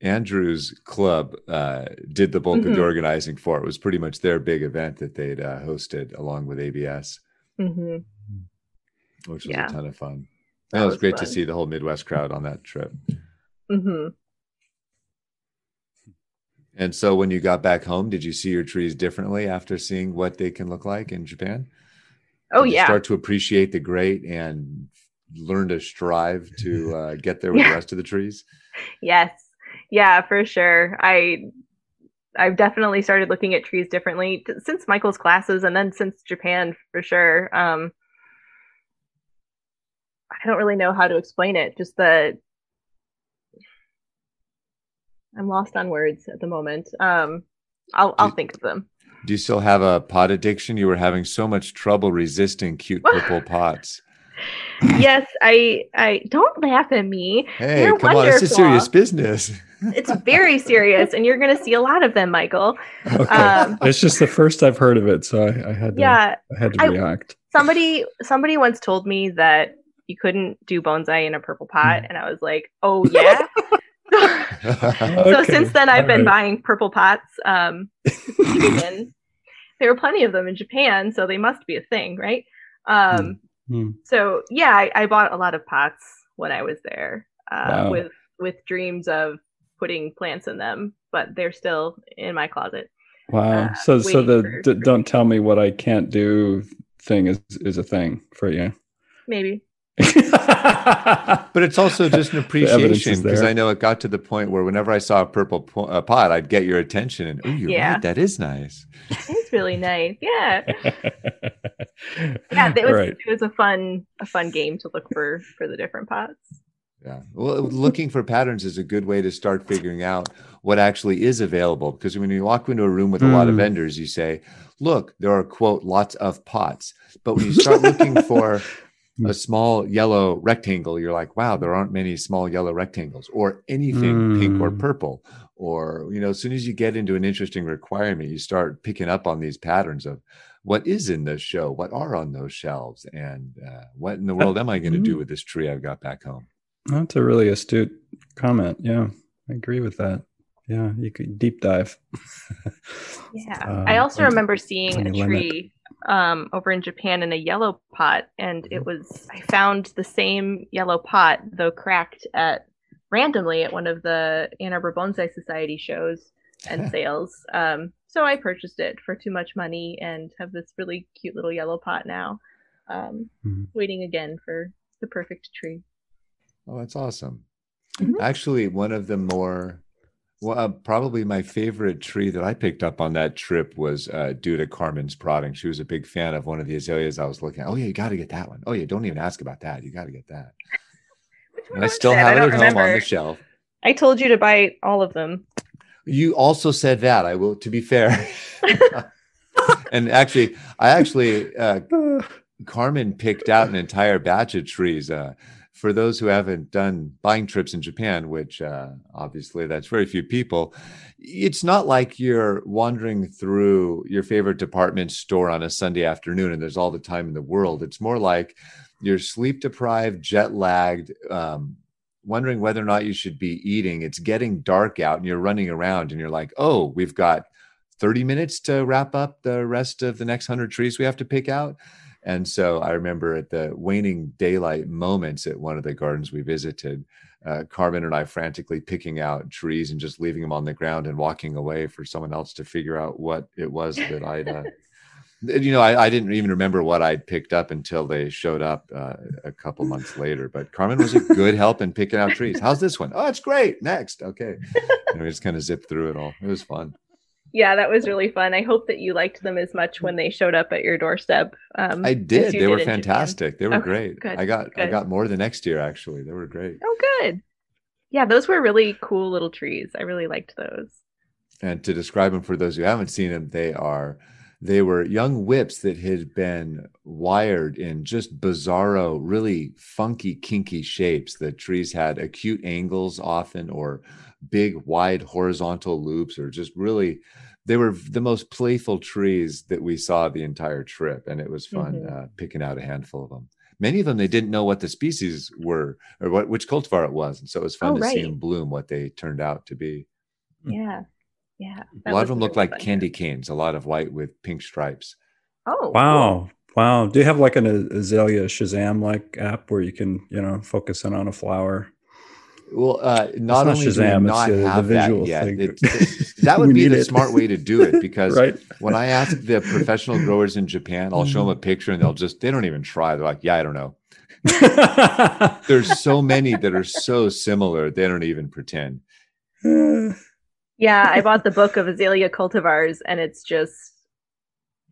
Andrew's club uh, did the bulk mm-hmm. of the mm-hmm. organizing for. It was pretty much their big event that they'd uh, hosted along with ABS, mm-hmm. which was yeah. a ton of fun. That, that was, was, great fun. to see the whole Midwest crowd on that trip. Mm-hmm. And so, when you got back home, did you see your trees differently after seeing what they can look like in Japan? Oh yeah. Start to appreciate the great and learn to strive to uh, get there with yeah. the rest of the trees. Yes. Yeah, for sure. I I've definitely started looking at trees differently since Michael's classes and then since Japan for sure. Um, I don't really know how to explain it. Just the I'm lost on words at the moment. Um, I'll I'll think of them. Do you still have a pot addiction? You were having so much trouble resisting cute purple pots. Yes, I I don't laugh at me. Hey, you're come wonderful. on, it's a serious business. it's very serious, and you're going to see a lot of them, Michael. Okay. Um, it's just the first I've heard of it, so I, I had to, yeah, I had to I, react. Somebody somebody once told me that you couldn't do bonsai in a purple pot, mm. and I was like, oh yeah. so okay. since then, I've All been right. buying purple pots. Um, there were plenty of them in Japan, so they must be a thing, right? Um, mm. So yeah, I, I, bought a lot of pots when I was there, uh, wow. with with dreams of putting plants in them, but they're still in my closet. Wow. Uh, so so the for, d- don't tell me what I can't do thing is is a thing for you. Maybe. but it's also just an appreciation because I know it got to the point where whenever I saw a purple po- uh, pot, I'd get your attention and oh, you're yeah. right, that is nice. It's really nice, yeah. yeah, it was right. it was a fun a fun game to look for for the different pots. Yeah, well, looking for patterns is a good way to start figuring out what actually is available because when you walk into a room with a mm. lot of hmm. vendors, you say, "Look, there are quote lots of pots," but when you start looking for a mm. small yellow rectangle, you're like, wow, there aren't many small yellow rectangles or anything mm. pink or mm. purple. Or, you know, as soon as you get into an interesting requirement, you start picking up on these patterns of what is in this show, what are on those shelves, and uh, what in the world am I going to do mm. with this tree I've got back home? That's a really astute comment. Yeah, I agree with that. Yeah, you could deep dive. yeah. Um, I also remember seeing a tree um, over in Japan in a yellow pot, and it was I found the same yellow pot, though cracked at randomly at one of the Ann Arbor Bonsai Society shows and sales. Um, so I purchased it for too much money and have this really cute little yellow pot now, um, mm-hmm. waiting again for the perfect tree. Oh, that's awesome. Mm-hmm. Actually, one of the more well, uh, probably my favorite tree that I picked up on that trip was uh, due to Carmen's prodding. She was a big fan of one of the azaleas I was looking at. Oh, yeah, you got to get that one. Oh, yeah, don't even ask about that. You got to get that. and I still have it at remember. home on the shelf. I told you to buy all of them. You also said that. I will, to be fair. and actually, I actually, uh, Carmen picked out an entire batch of trees. Uh, for those who haven't done buying trips in Japan, which uh, obviously that's very few people, it's not like you're wandering through your favorite department store on a Sunday afternoon and there's all the time in the world. It's more like you're sleep deprived, jet lagged, um, wondering whether or not you should be eating. It's getting dark out and you're running around and you're like, oh, we've got 30 minutes to wrap up the rest of the next 100 trees we have to pick out and so I remember at the waning daylight moments at one of the gardens we visited, uh, Carmen and I frantically picking out trees and just leaving them on the ground and walking away for someone else to figure out what it was that I'd. Uh, you know, I, I, didn't even remember what I'd picked up until they showed up uh, a couple months later. But Carmen was a good help in picking out trees. How's this one? Oh, it's great. Next, okay. And we just kind of zipped through it all. It was fun yeah, that was really fun. I hope that you liked them as much when they showed up at your doorstep. Um, I did. They did were fantastic. They were okay, great. Good, I got good. I got more the next year actually. They were great. Oh, good. Yeah, those were really cool little trees. I really liked those. And to describe them for those who haven't seen them, they are they were young whips that had been wired in just bizarro, really funky, kinky shapes. The trees had acute angles often, or big, wide horizontal loops, or just really they were the most playful trees that we saw the entire trip, and it was fun Mhm. uh, picking out a handful of them. Many of them they didn't know what the species were or what which cultivar it was, and so it was fun Oh, to see right. them bloom what they turned out to be. Yeah. Yeah. a lot of them look really like fun. candy canes, a lot of white with pink stripes. Oh. cool. Wow. Wow. Do you have like an Azalea Shazam like app where you can, you know, focus in on a flower? Well, uh, not not only do we Shazam, it's not the- the have visual that yet, it- it- that would be the it. smart way to do it because right. when I ask the professional growers in Japan, I'll show them a picture and they'll just they don't even try. They're like, "Yeah, I don't know." There's so many that are so similar they don't even pretend. Yeah, I bought the book of Azalea cultivars, and it's just,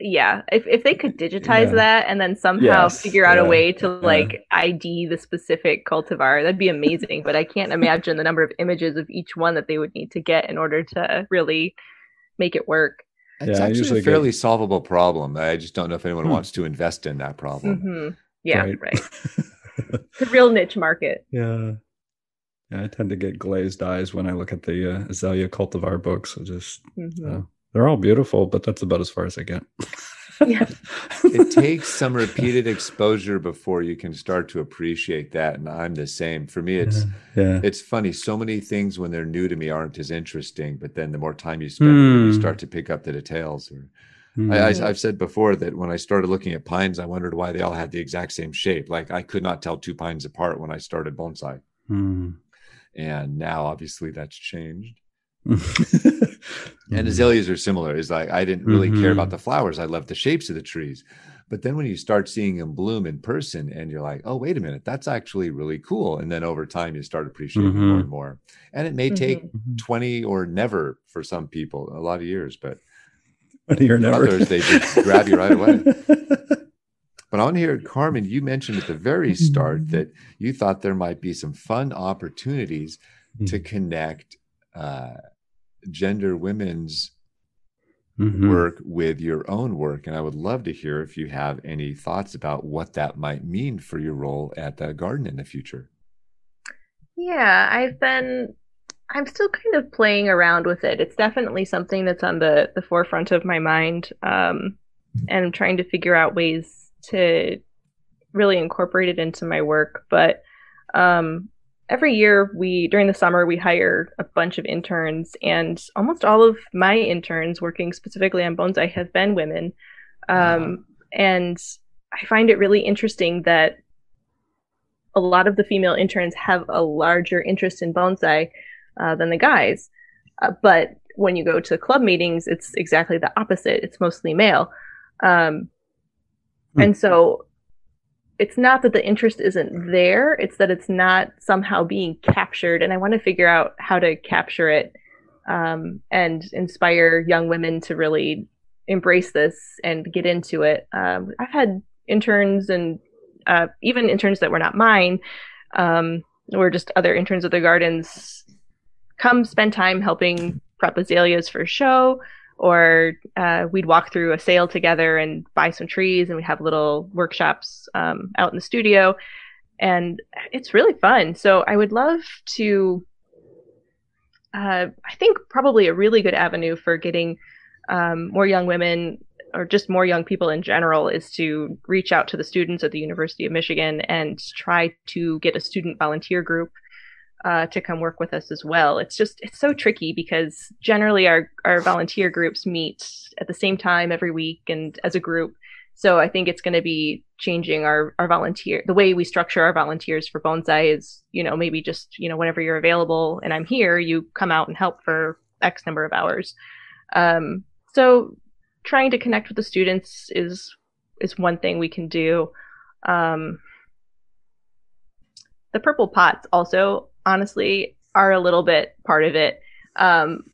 yeah. If if they could digitize Yeah. that and then somehow Yes, figure out yeah, a way to yeah. like ID the specific cultivar, that'd be amazing. but I can't imagine the number of images of each one that they would need to get in order to really make it work. It's Yeah, actually usually a get- fairly solvable problem. I just don't know if anyone Hmm. wants to invest in that problem. hmm Yeah, right. Right. It's a real niche market. yeah. Yeah, I tend to get glazed eyes when I look at the uh, Azalea cultivar books. I just Mhm. uh, they're all beautiful, but that's about as far as I get. Yeah. It takes some repeated exposure before you can start to appreciate that, and I'm the same. For me, it's yeah. it's funny. So many things when they're new to me aren't as interesting, but then the more time you spend, with it, you Hmm. start to pick up the details. Or Mm. I. I, I've said before that when I started looking at pines, I wondered why they all had the exact same shape. Like I could not tell two pines apart when I started bonsai, Mm. and now obviously that's changed. Mm. And azaleas are similar. Is like I didn't really care about Mhm. the flowers. I loved the shapes of the trees. But then when you start seeing them bloom in person and you're like, oh, wait a minute, that's actually really cool. And then over time you start appreciating them more and more. And it may take Mhm. 20 or never for some people, a lot of years, but But you're never. others, they just grab you right away. but on here, to Carmen, you mentioned at the very start that you thought there might be some fun opportunities to connect uh, gender women's Mhm. work with your own work. And I would love to hear if you have any thoughts about what that might mean for your role at the garden in the future. Yeah, I've been I'm still kind of playing around with it. It's definitely something that's on the the forefront of my mind. Um and I'm trying to figure out ways to really incorporate it into my work, but um every year we during the summer we hire a bunch of interns and almost all of my interns working specifically on bonsai have been women. Um and I find it really interesting that a lot of the female interns have a larger interest in bonsai uh, than the guys. Uh, but when you go to club meetings, it's exactly the opposite. It's mostly male. Um, Hmm. And so it's not that the interest isn't there, it's that it's not somehow being captured. And I want to figure out how to capture it um, and inspire young women to really embrace this and get into it. Um, I've had interns and uh, even interns that were not mine, um, or just other interns at the gardens, come spend time helping prep azaleas for show, or uh, we'd walk through a sale together and buy some trees, and we'd have little workshops um, out in the studio, and it's really fun. So I would love to. Uh, I think probably a really good avenue for getting um, more young women or just more young people in general is to reach out to the students at the University of Michigan and try to get a student volunteer group uh, to come work with us as well. It's just it's so tricky because generally our our volunteer groups meet at the same time every week and as a group. So I think it's going to be changing our our volunteer the way we structure our volunteers for bonsai is you know maybe just you know whenever you're available and I'm here you come out and help for X number of hours. Um, so trying to connect with the students is is one thing we can do. Um, the purple pots also honestly are a little bit part of it. Um,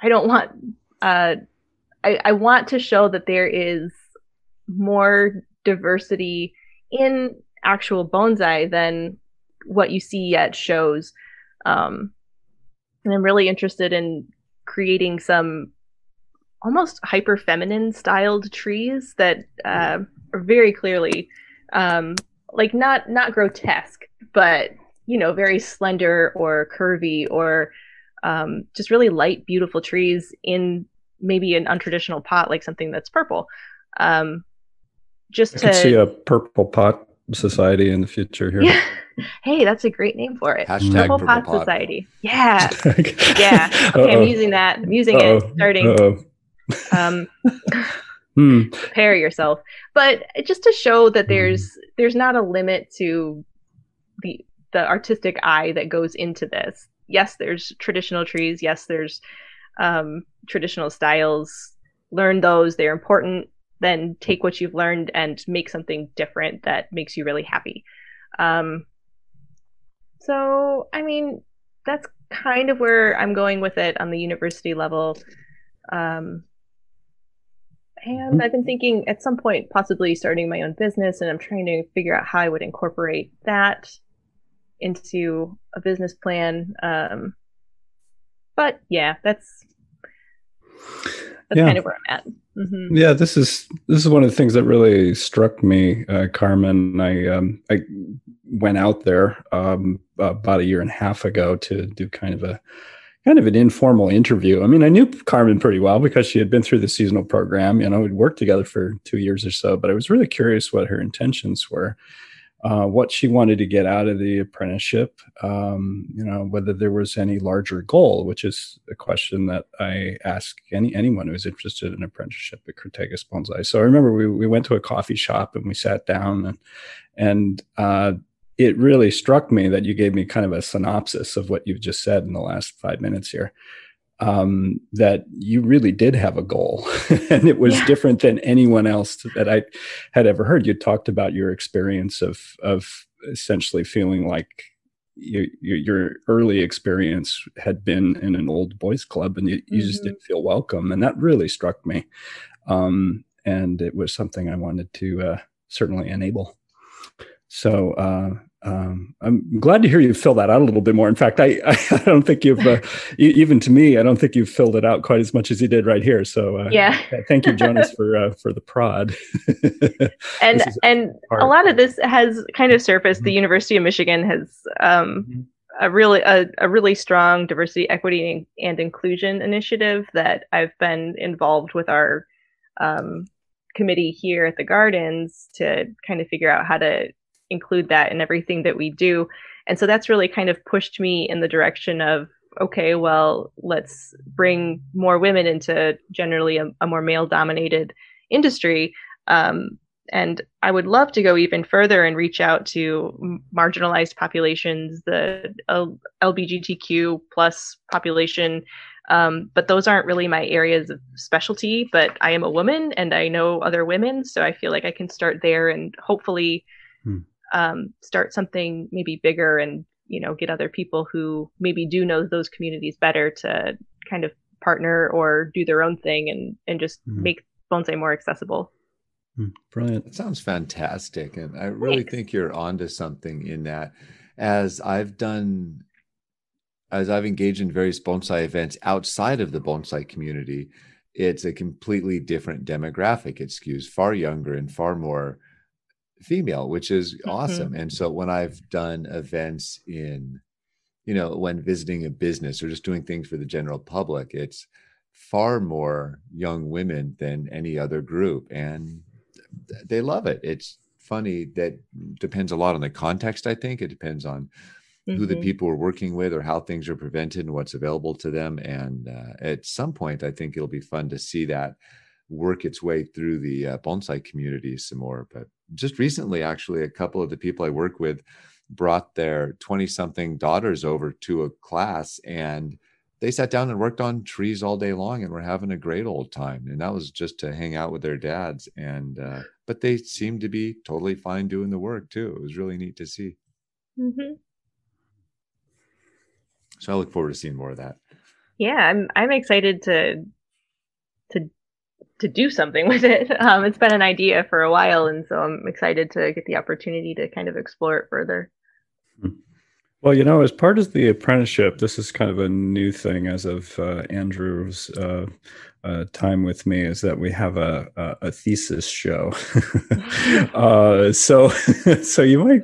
I don't want uh, I, I want to show that there is more diversity in actual bonsai than what you see at shows. Um, and I'm really interested in creating some almost hyper feminine styled trees that uh, are very clearly um, like not not grotesque, but you know very slender or curvy or um, just really light, beautiful trees in maybe an untraditional pot like something that's purple um, just I to see a purple pot society in the future here. yeah. hey that's a great name for it Hashtag purple, purple pot, pot. society yeah yeah okay i'm using that i'm using Uh-oh. it starting Uh-oh. um Hmm. prepare yourself but just to show that there's there's not a limit to the the artistic eye that goes into this. Yes there's traditional trees. Yes there's um traditional styles. Learn those. They're important. Then take what you've learned and make something different that makes you really happy. Um so i mean that's kind of where i'm going with it on the university level. Um and I've been thinking at some point possibly starting my own business, and I'm trying to figure out how I would incorporate that into a business plan. Um, but yeah, that's that's Yeah. kind of where I'm at. hmm Yeah, this is this is one of the things that really struck me, uh, Carmen. I um, I went out there um, about a year and a half ago to do kind of a kind of an informal interview. I mean, I knew Carmen pretty well because she had been through the seasonal program. You know, we'd worked together for two years or so. But I was really curious what her intentions were, uh, what she wanted to get out of the apprenticeship. Um, you know, whether there was any larger goal, which is a question that I ask any anyone who's interested in apprenticeship at Crataegus Bonsai. So I remember we we went to a coffee shop and we sat down and and uh, it really struck me that you gave me kind of a synopsis of what you've just said in the last five minutes here. Um, that you really did have a goal, and it was Yeah. different than anyone else that I had ever heard. You talked about your experience of of essentially feeling like you, you, your early experience had been in an old boys club, and you, you just Mhm. didn't feel welcome, and that really struck me. Um, and it was something I wanted to uh, certainly enable. So uh, um, I'm glad to hear you fill that out a little bit more. In fact, I, I don't think you've, uh, even to me, I don't think you've filled it out quite as much as you did right here. So uh, Yeah. thank you, Jonas, for uh, for the prod. And and a lot of this has kind of surfaced. The Mhm. University of Michigan has um, Mhm. a really a, a really strong diversity, equity, and inclusion initiative that I've been involved with our um, committee here at the Gardens to kind of figure out how to include that in everything that we do. And so that's really kind of pushed me in the direction of okay, well, let's bring more women into generally a, a more male dominated industry. Um, and I would love to go even further and reach out to marginalized populations, the L- LBGTQ plus population. Um, but those aren't really my areas of specialty. But I am a woman and I know other women, so I feel like I can start there and hopefully Hmm. Um, start something maybe bigger and you know get other people who maybe do know those communities better to kind of partner or do their own thing and and just Mhm. make bonsai more accessible. Hmm, Brilliant. That sounds fantastic. And I really Thanks. think you're onto something in that. As I've done, as I've engaged in various bonsai events outside of the bonsai community, it's a completely different demographic. It skews far younger and far more female, which is Mhm. awesome. And so when I've done events in, you know, when visiting a business or just doing things for the general public, it's far more young women than any other group. And they love it. It's funny that depends a lot on the context, I think. It depends on who the Mhm. people are working with or how things are prevented and what's available to them. And uh, at some point, I think it'll be fun to see that work its way through the uh, bonsai community some more. But just recently, actually, a couple of the people I work with brought their 20 something daughters over to a class and they sat down and worked on trees all day long and were having a great old time. And that was just to hang out with their dads and uh, but they seemed to be totally fine doing the work too. It was really neat to see. Mhm. so i look forward to seeing more of that. Yeah, I'm I'm excited to to to do something with it. Um, it's been an idea for a while, and so I'm excited to get the opportunity to kind of explore it further. Well, you know, as part of the apprenticeship, this is kind of a new thing as of uh, Andrew's uh, uh, time with me, is that we have a a, a thesis show. uh, so, so you might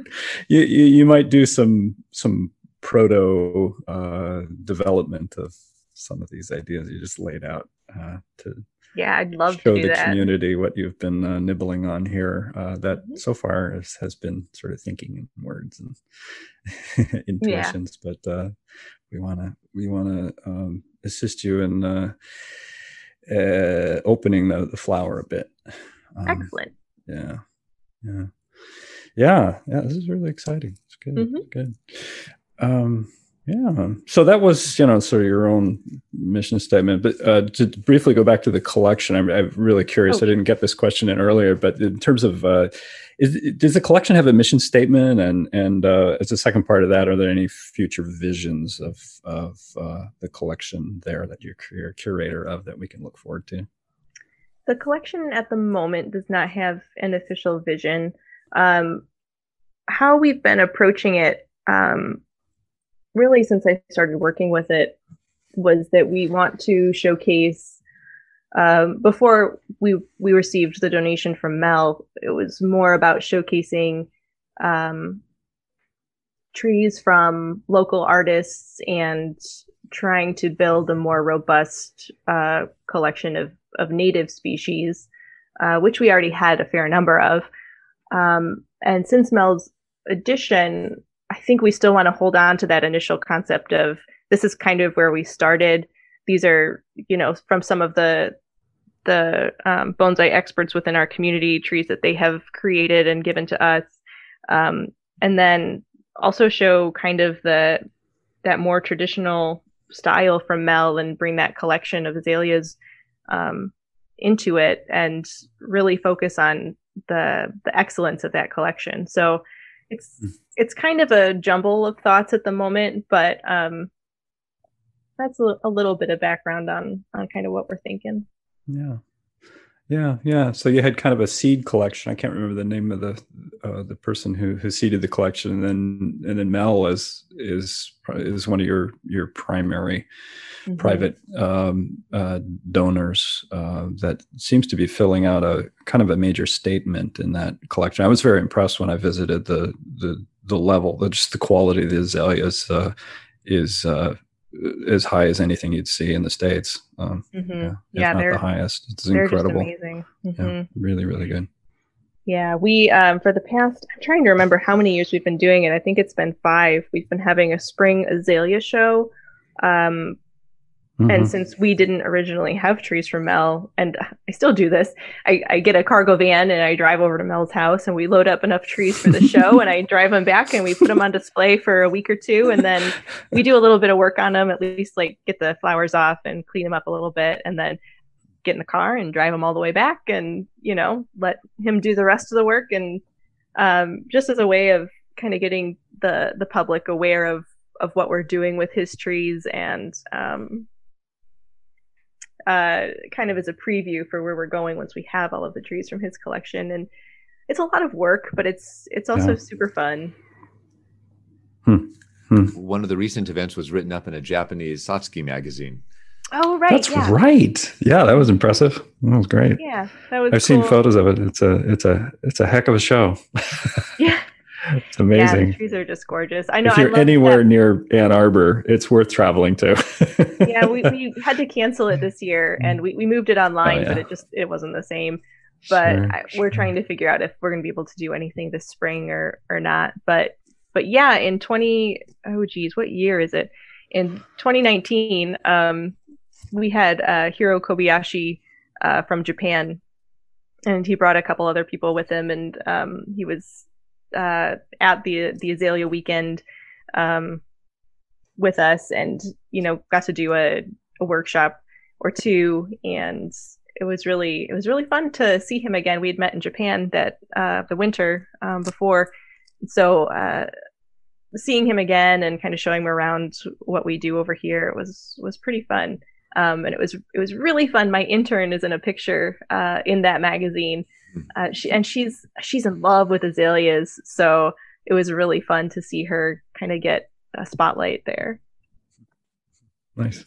you, you you might do some some proto uh, development of some of these ideas you just laid out uh, to yeah i'd love show to show the that. community what you've been uh, nibbling on here uh, that Mhm. so far has, has been sort of thinking in words and intuitions but uh, we want to we want to um, assist you in uh, uh, opening the, the flower a bit. Um, excellent. yeah yeah. Yeah yeah this is really exciting. It's good Mhm. good. Um yeah so that was you know sort of your own mission statement but uh to briefly go back to the collection i'm, I'm really curious Oh. i didn't get this question in earlier but in terms of uh is, does the collection have a mission statement and and uh as a second part of that are there any future visions of of uh the collection there that you're cur- curator of that we can look forward to The collection at the moment does not have an official vision. Um, how we've been approaching it, um, really since I started working with it, was that we want to showcase. Um, before we we received the donation from Mel, it was more about showcasing um, trees from local artists and trying to build a more robust uh, collection of of native species, uh, which we already had a fair number of. Um, and since Mel's addition, I think we still want to hold on to that initial concept of this is kind of where we started. These are, you know, from some of the the um, bonsai experts within our community, trees that they have created and given to us, um, and then also show kind of the that more traditional style from Mel and bring that collection of azaleas um, into it and really focus on the the excellence of that collection. So it's Mm. it's kind of a jumble of thoughts at the moment, but um, that's a, a little bit of background on on kind of what we're thinking. Yeah. Yeah, yeah. So you had kind of a seed collection. I can't remember the name of the uh, the person who who seeded the collection, and then and then Mel is is is one of your your primary Mhm. private um, uh, donors uh, that seems to be filling out a kind of a major statement in that collection. I was very impressed when I visited the the the level, the, just the quality of the azaleas uh, is uh, as high as anything you'd see in the states. Um, Mhm. yeah, Yeah, not the highest. It's incredible. amazing. Yeah, Mhm. really, really good. Yeah, we um, for the past I'm trying to remember how many years we've been doing it. I think it's been five. We've been having a spring azalea show. Um, And Mhm. since we didn't originally have trees from Mel, and I still do this, I, I get a cargo van and I drive over to Mel's house and we load up enough trees for the show and I drive them back and we put them on display for a week or two and then we do a little bit of work on them, at least like get the flowers off and clean them up a little bit and then get in the car and drive them all the way back and, you know, let him do the rest of the work. And um, just as a way of kind of getting the, the public aware of, of what we're doing with his trees and um, uh, kind of as a preview for where we're going once we have all of the trees from his collection. And it's a lot of work, but it's it's also Yeah. super fun. One of the recent events was written up in a Japanese Satsuki magazine. Oh right, That's yeah, right. Yeah, that was impressive. That was great. yeah, that was. I've seen photos of it. It's a it's a it's a heck of a show. Yeah, it's yeah, amazing. the trees are just gorgeous. I know. if you're anywhere that- near Ann Arbor, it's worth traveling to. yeah, we, we had to cancel it this year, and we, we moved it online, but yeah. it just it wasn't the same. But Sure, I, we're trying to figure out if we're going to be able to do anything this spring or or not. But but yeah, in twenty oh geez, what year is it? In 2019, um, we had uh, Hiro Kobayashi uh, from Japan, and he brought a couple other people with him, and um, he was uh, at the the Azalea weekend um, with us, and you know got to do a, a workshop or two, and it was really it was really fun to see him again. We had met in Japan that uh, the winter um, before, so uh, seeing him again and kind of showing him around what we do over here was was pretty fun. Um, and it was it was really fun. My intern is in a picture uh, in that magazine, uh, she, and she's she's in love with azaleas. So it was really fun to see her kind of get a spotlight there. nice,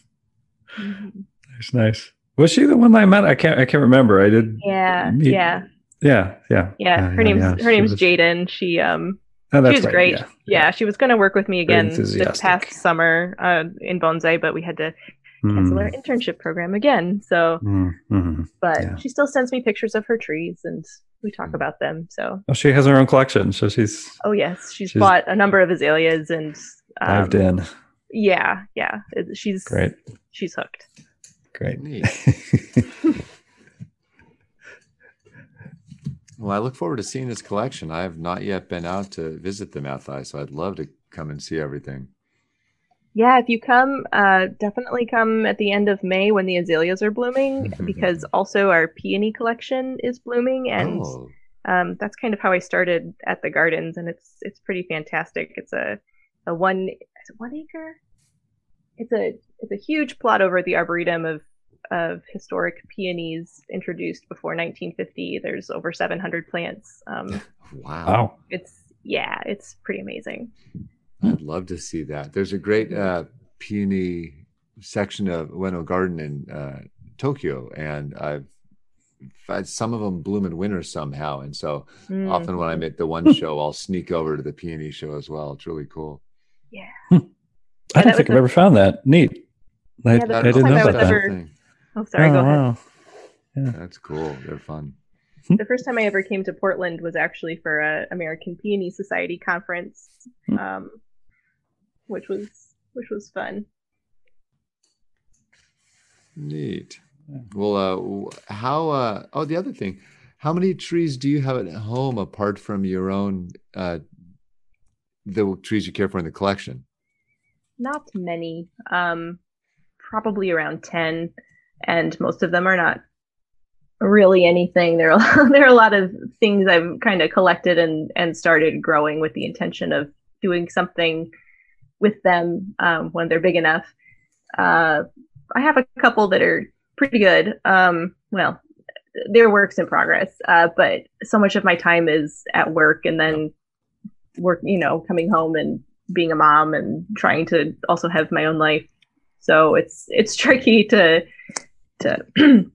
nice, nice. Was she the one that I met? I can't I can't remember. I did. Yeah, meet- yeah, Yeah, yeah. yeah. Her name's yeah. her name's was- Jaden. She um Oh, she was right, great. Yeah, Yeah, she was going to work with me again this past summer uh, in bonsai, but we had to cancel our internship program again. So, Mm-hmm. but Yeah. she still sends me pictures of her trees and we talk about them. So, Oh, she has her own collection, so she's oh yes, she's, She's- bought a number of azaleas and um, dived in. yeah, yeah, it- she's Great, She's hooked. great. Neat. Well, I look forward to seeing this collection. I have not yet been out to visit the Matthaei, so I'd love to come and see everything. Yeah, if you come, uh, definitely come at the end of May when the azaleas are blooming, because also our peony collection is blooming, and oh, um, that's kind of how I started at the gardens, and it's it's pretty fantastic. It's a a one is it one acre? It's a it's a huge plot over at the arboretum of of historic peonies introduced before 1950. There's over 700 plants. Um, wow. Wow. it's yeah, it's pretty amazing. I'd love to see that. There's a great uh, peony section of Ueno Garden in uh, Tokyo, and I've had some of them bloom in winter somehow. And so Mm. often when I'm at the one show, I'll sneak over to the peony show as well. It's really cool. yeah. I that don't think I've a- ever found that. Neat. I, Yeah, the I first didn't time know I about that. ever- Oh, sorry. oh, go ahead. wow. That's cool. They're fun. the first time I ever came to Portland was actually for a American Peony Society conference, Hmm. um, which was which was fun. Neat. Well, uh, how? Uh, oh, the other thing, how many trees do you have at home apart from your own? Uh, the trees you care for in the collection. Not many, um, probably around ten, and most of them are not really anything. There are there are a lot of things I've kind of collected and and started growing with the intention of doing something with them um, when they're big enough. Uh, I have a couple that are pretty good. Um, well, they're works in progress, uh, but so much of my time is at work and then work, you know, coming home and being a mom and trying to also have my own life. So it's it's tricky to to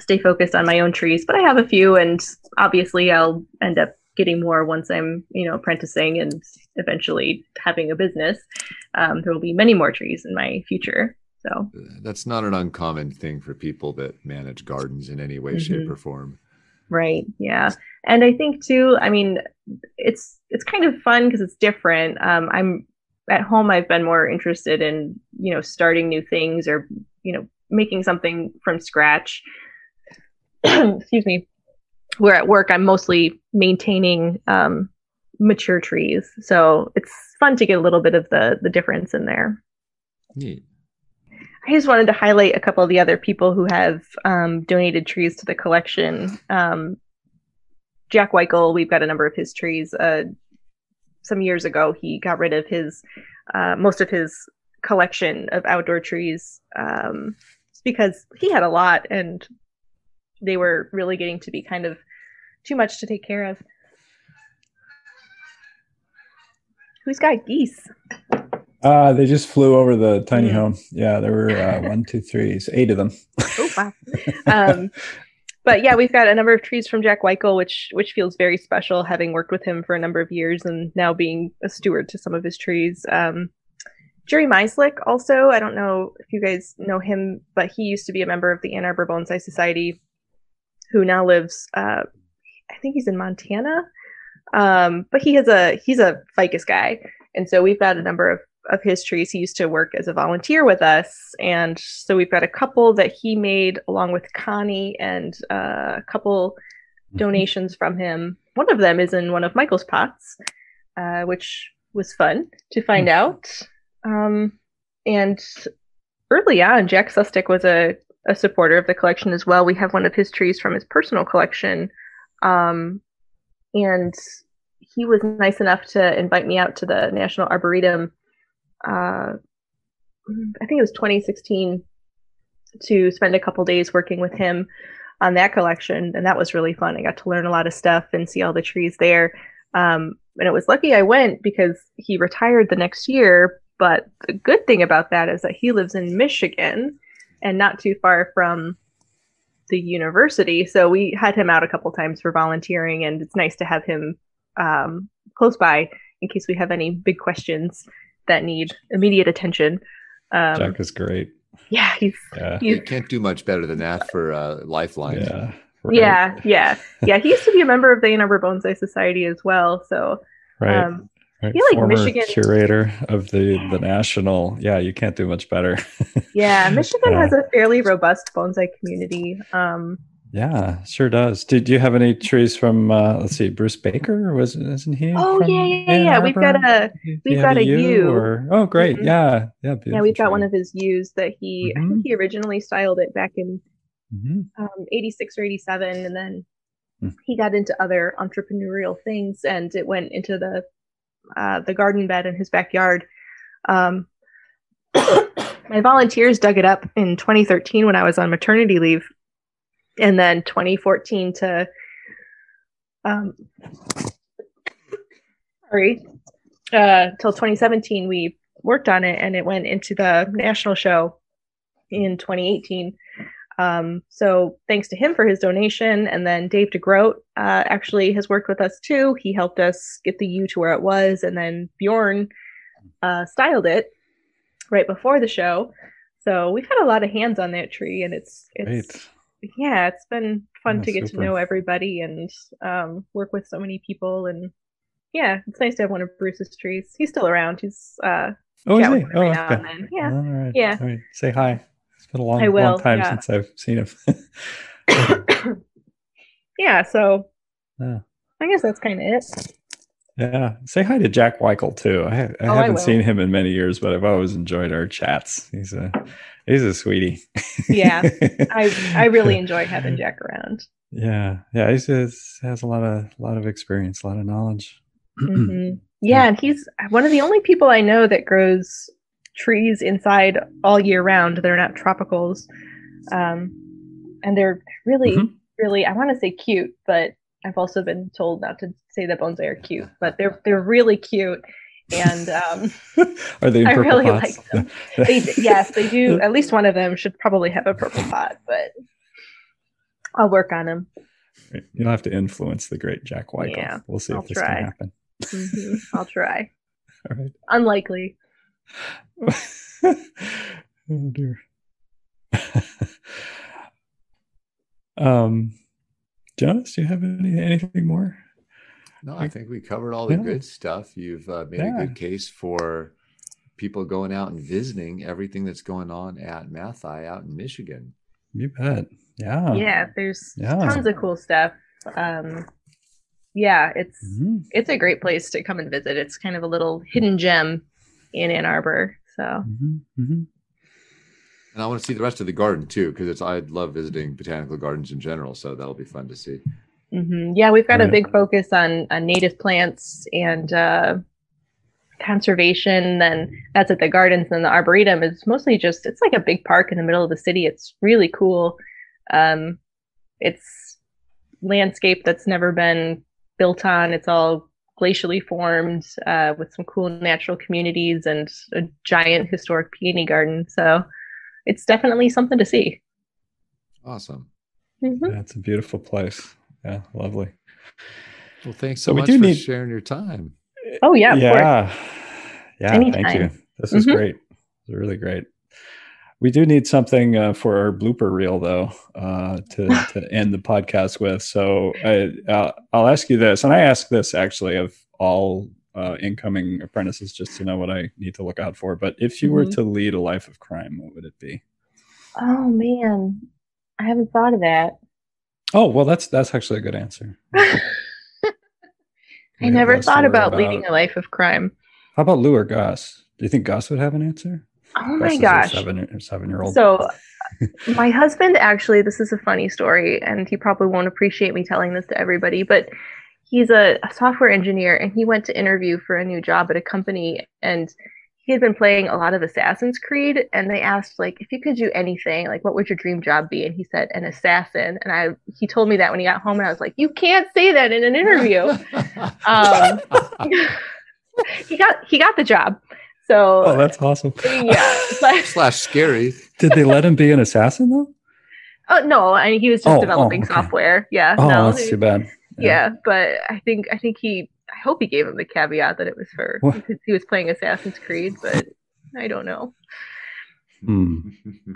stay focused on my own trees, but I have a few, and obviously I'll end up getting more once I'm, you know, apprenticing and eventually having a business. Um, there will be many more trees in my future. So That's not an uncommon thing for people that manage gardens in any way, shape, Mhm. or form. Right. Yeah. And I think too, I mean, it's it's kind of fun because it's different. Um, I'm at home I've been more interested in, you know, starting new things or, you know, making something from scratch. Excuse me. Where at work I'm mostly maintaining um mature trees. So it's fun to get a little bit of the the difference in there. Neat. I just wanted to highlight a couple of the other people who have um, donated trees to the collection. Um, Jack Wikle, we've got a number of his trees. Uh, some years ago, he got rid of his uh, most of his collection of outdoor trees um, because he had a lot and they were really getting to be kind of too much to take care of. Who's got geese? Uh, they just flew over the tiny Mm. home. Yeah, there were uh, one, two, three, eight of them. Oh wow. um, but yeah, we've got a number of trees from Jack Wikle, which which feels very special, having worked with him for a number of years and now being a steward to some of his trees. Um, Jerry Meislik also, I don't know if you guys know him, but he used to be a member of the Ann Arbor Bonsai Society, who now lives, uh, I think he's in Montana. Um, but he has a he's a ficus guy, and so we've got a number of of his trees. He used to work as a volunteer with us, and so we've got a couple that he made along with Connie, and uh, a couple donations from him. One of them is in one of Michael's pots, uh, which was fun to find out. Um, and early on, Jack Sustic was a, a supporter of the collection as well. We have one of his trees from his personal collection. Um, and he was nice enough to invite me out to the National Arboretum. Uh, I think it was 2016 to spend a couple days working with him on that collection, and that was really fun. I got to learn a lot of stuff and see all the trees there. Um, and it was lucky I went because he retired the next year. But the good thing about that is that he lives in Michigan and not too far from the university. So we had him out a couple times for volunteering, and it's nice to have him um, close by in case we have any big questions that need immediate attention. Um, Jack is great. Yeah, he's Yeah. You can't do much better than that for uh, Lifeline. Yeah. right, yeah, yeah, yeah. He used to be a member of the Ann Arbor Bonsai Society as well. So Right. um, right. feel like Former Michigan- curator of the the national. Yeah, you can't do much better. yeah, Michigan Yeah. has a fairly robust bonsai community. Um, Yeah, sure does. Did you have any trees from uh let's see, Bruce Baker? Was isn't he? Oh, yeah, yeah, Ann yeah. We've got a- we've got a yew yew. Or, oh, great. Mhm. Yeah, yeah. yeah, we've got one of his yews that he I Mhm. think he originally styled it back in hmm um, 86 or 87 and then Hmm. he got into other entrepreneurial things and it went into the uh, the garden bed in his backyard. Um, my volunteers dug it up in 2013 when i was on maternity leave and then 2014 to um, sorry uh, till 2017 we worked on it and it went into the national show in 2018 um, so thanks to him for his donation. And then Dave DeGroot uh, actually has worked with us too. He helped us get the yew to where it was. And then Bjorn uh, styled it right before the show. So we've had a lot of hands on that tree and it's, it's, Great. yeah, it's been fun to get super. to know everybody and um, work with so many people. And yeah, it's nice to have one of Bruce's trees. He's still around. He's, uh, Oh, yeah, is he? Oh, okay. Yeah. All right. Yeah. Right. Say hi. Been a long, I will, long time yeah. since I've seen him. yeah. So Yeah. I guess that's kind of it. Yeah. Say hi to Jack Wikle too. I, I Oh, haven't will. seen him in many years, but I've always enjoyed our chats. He's a he's a sweetie. Yeah, I I really enjoy having Jack around. yeah. Yeah. He's just has a lot of a lot of experience, a lot of knowledge. Mhm. Yeah, and he's one of the only people I know that grows trees inside all year round. They're not tropicals, um, and they're really, Mhm. really. I want to say cute, but I've also been told not to say that bonsai are cute. But they're they're really cute, and um, Are they in I purple really pots? like them. they yes, they do. At least one of them should probably have a purple pot, but I'll work on them. You'll have to influence the great Jack Wikle. Yeah, we'll see I'll if this try. can happen. hmm I'll try. All right. Unlikely. Oh dear. um, Jonas, do you have any anything more? No, I think we covered all the Yeah. good stuff. You've uh, made Yeah. a good case for people going out and visiting everything that's going on at Matthaei out in Michigan. You bet. Yeah. yeah there's Yeah. tons of cool stuff um yeah it's Mhm. it's a great place to come and visit it's kind of a little hidden gem in ann arbor so Mhm. Mhm. And I want to see the rest of the garden too, because it's I love visiting botanical gardens in general. So that'll be fun to see. mhm. yeah we've got a big focus on, on native plants and uh conservation then that's at the gardens and the arboretum is mostly just it's like a big park in the middle of the city it's really cool um it's landscape that's never been built on it's all glacially formed uh, with some cool natural communities and a giant historic peony garden so it's definitely something to see Awesome. Mhm. Yeah, it's a beautiful place. Yeah, lovely. Well, thanks So so we much do for need- sharing your time. oh yeah, of yeah. Yeah, thank you. Anytime. This is Mhm. great. This is really great. We do need something uh, for our blooper reel, though, uh, to, to end the podcast with. So I, uh, I'll ask you this, and I ask this actually of all uh, incoming apprentices just to know what I need to look out for. But if you were Mhm. to lead a life of crime, what would it be? oh man i haven't thought of that Oh, well, that's that's actually a good answer. i never thought worry about, leading a life of crime How about Lou or Gus? Do you think Gus would have an answer? Oh my gosh. seven seven year old. So, my husband actually, this is a funny story, and he probably won't appreciate me telling this to everybody, but he's a, a software engineer and he went to interview for a new job at a company and he had been playing a lot of Assassin's Creed and they asked like if you could do anything like what would your dream job be? And he said an assassin. And I he told me that when he got home and I was like you can't say that in an interview. Um, he got he got the job so oh, that's awesome. yeah but Slash scary. Did they let him be an assassin though? Oh no, I mean he was just Oh, developing oh, okay. software. Yeah, Oh, no, that's too bad. yeah. but I think I think he I hope he gave him the caveat that it was for What? because he was playing Assassin's Creed, but I don't know. Hmm.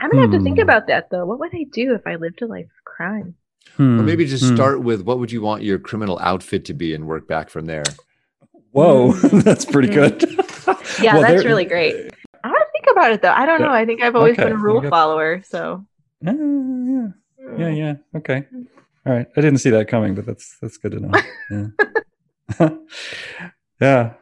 I'm gonna have to think Hmm. about that though. What would I do if I lived a life of crime? Or maybe just Hmm. start with what would you want your criminal outfit to be and work back from there. Whoa, Hmm. that's pretty good. Yeah, Well, that's really great. I to think about it though. I don't know. I think I've always Okay, been a rule got- follower. So Uh, yeah, yeah, yeah. Okay. All right. I didn't see that coming, but that's that's good to know. Yeah. yeah.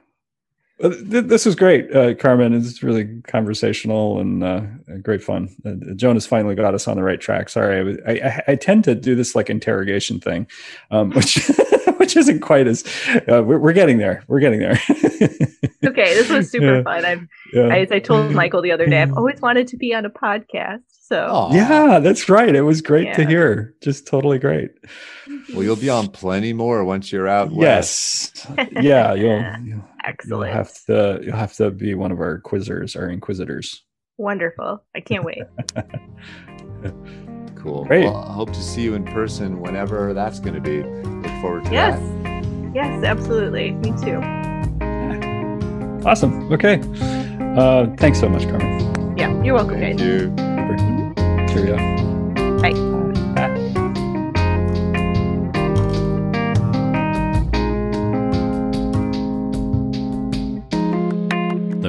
This was great, uh, Carmen. It's really conversational and uh, great fun. Uh, Jonas finally got us on the right track. Sorry, I, was- I, I, I tend to do this like interrogation thing, um, which which isn't quite as uh, we're, we're getting there. We're getting there. okay, this was super Yeah. fun. I've, Yeah. as I told Michael the other day, I've always wanted to be on a podcast. So Aw. yeah, that's right. It was great to hear. Just totally great. Well, you'll be on plenty more once you're out west. Yes. Yeah, you'll, you'll you'll have to you'll have to be one of our quizzers, our inquisitors. wonderful. I can't wait. Cool. Great. Well, I hope to see you in person whenever that's going to be. Look forward to yes, that. yes, absolutely. Me too. Awesome. Okay. Uh, thanks so much, Carmen. Yeah, you're welcome, Thank guys. you. Cheerio.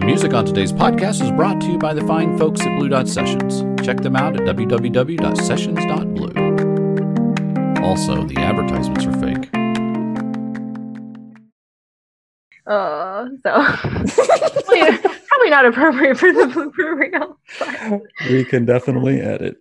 Music on today's podcast is brought to you by the fine folks at Blue Dot Sessions. Check them out at www.sessions.blue. Also, the advertisements are fake. Oh, so probably, probably not appropriate for the blooper reel. but- We can definitely edit.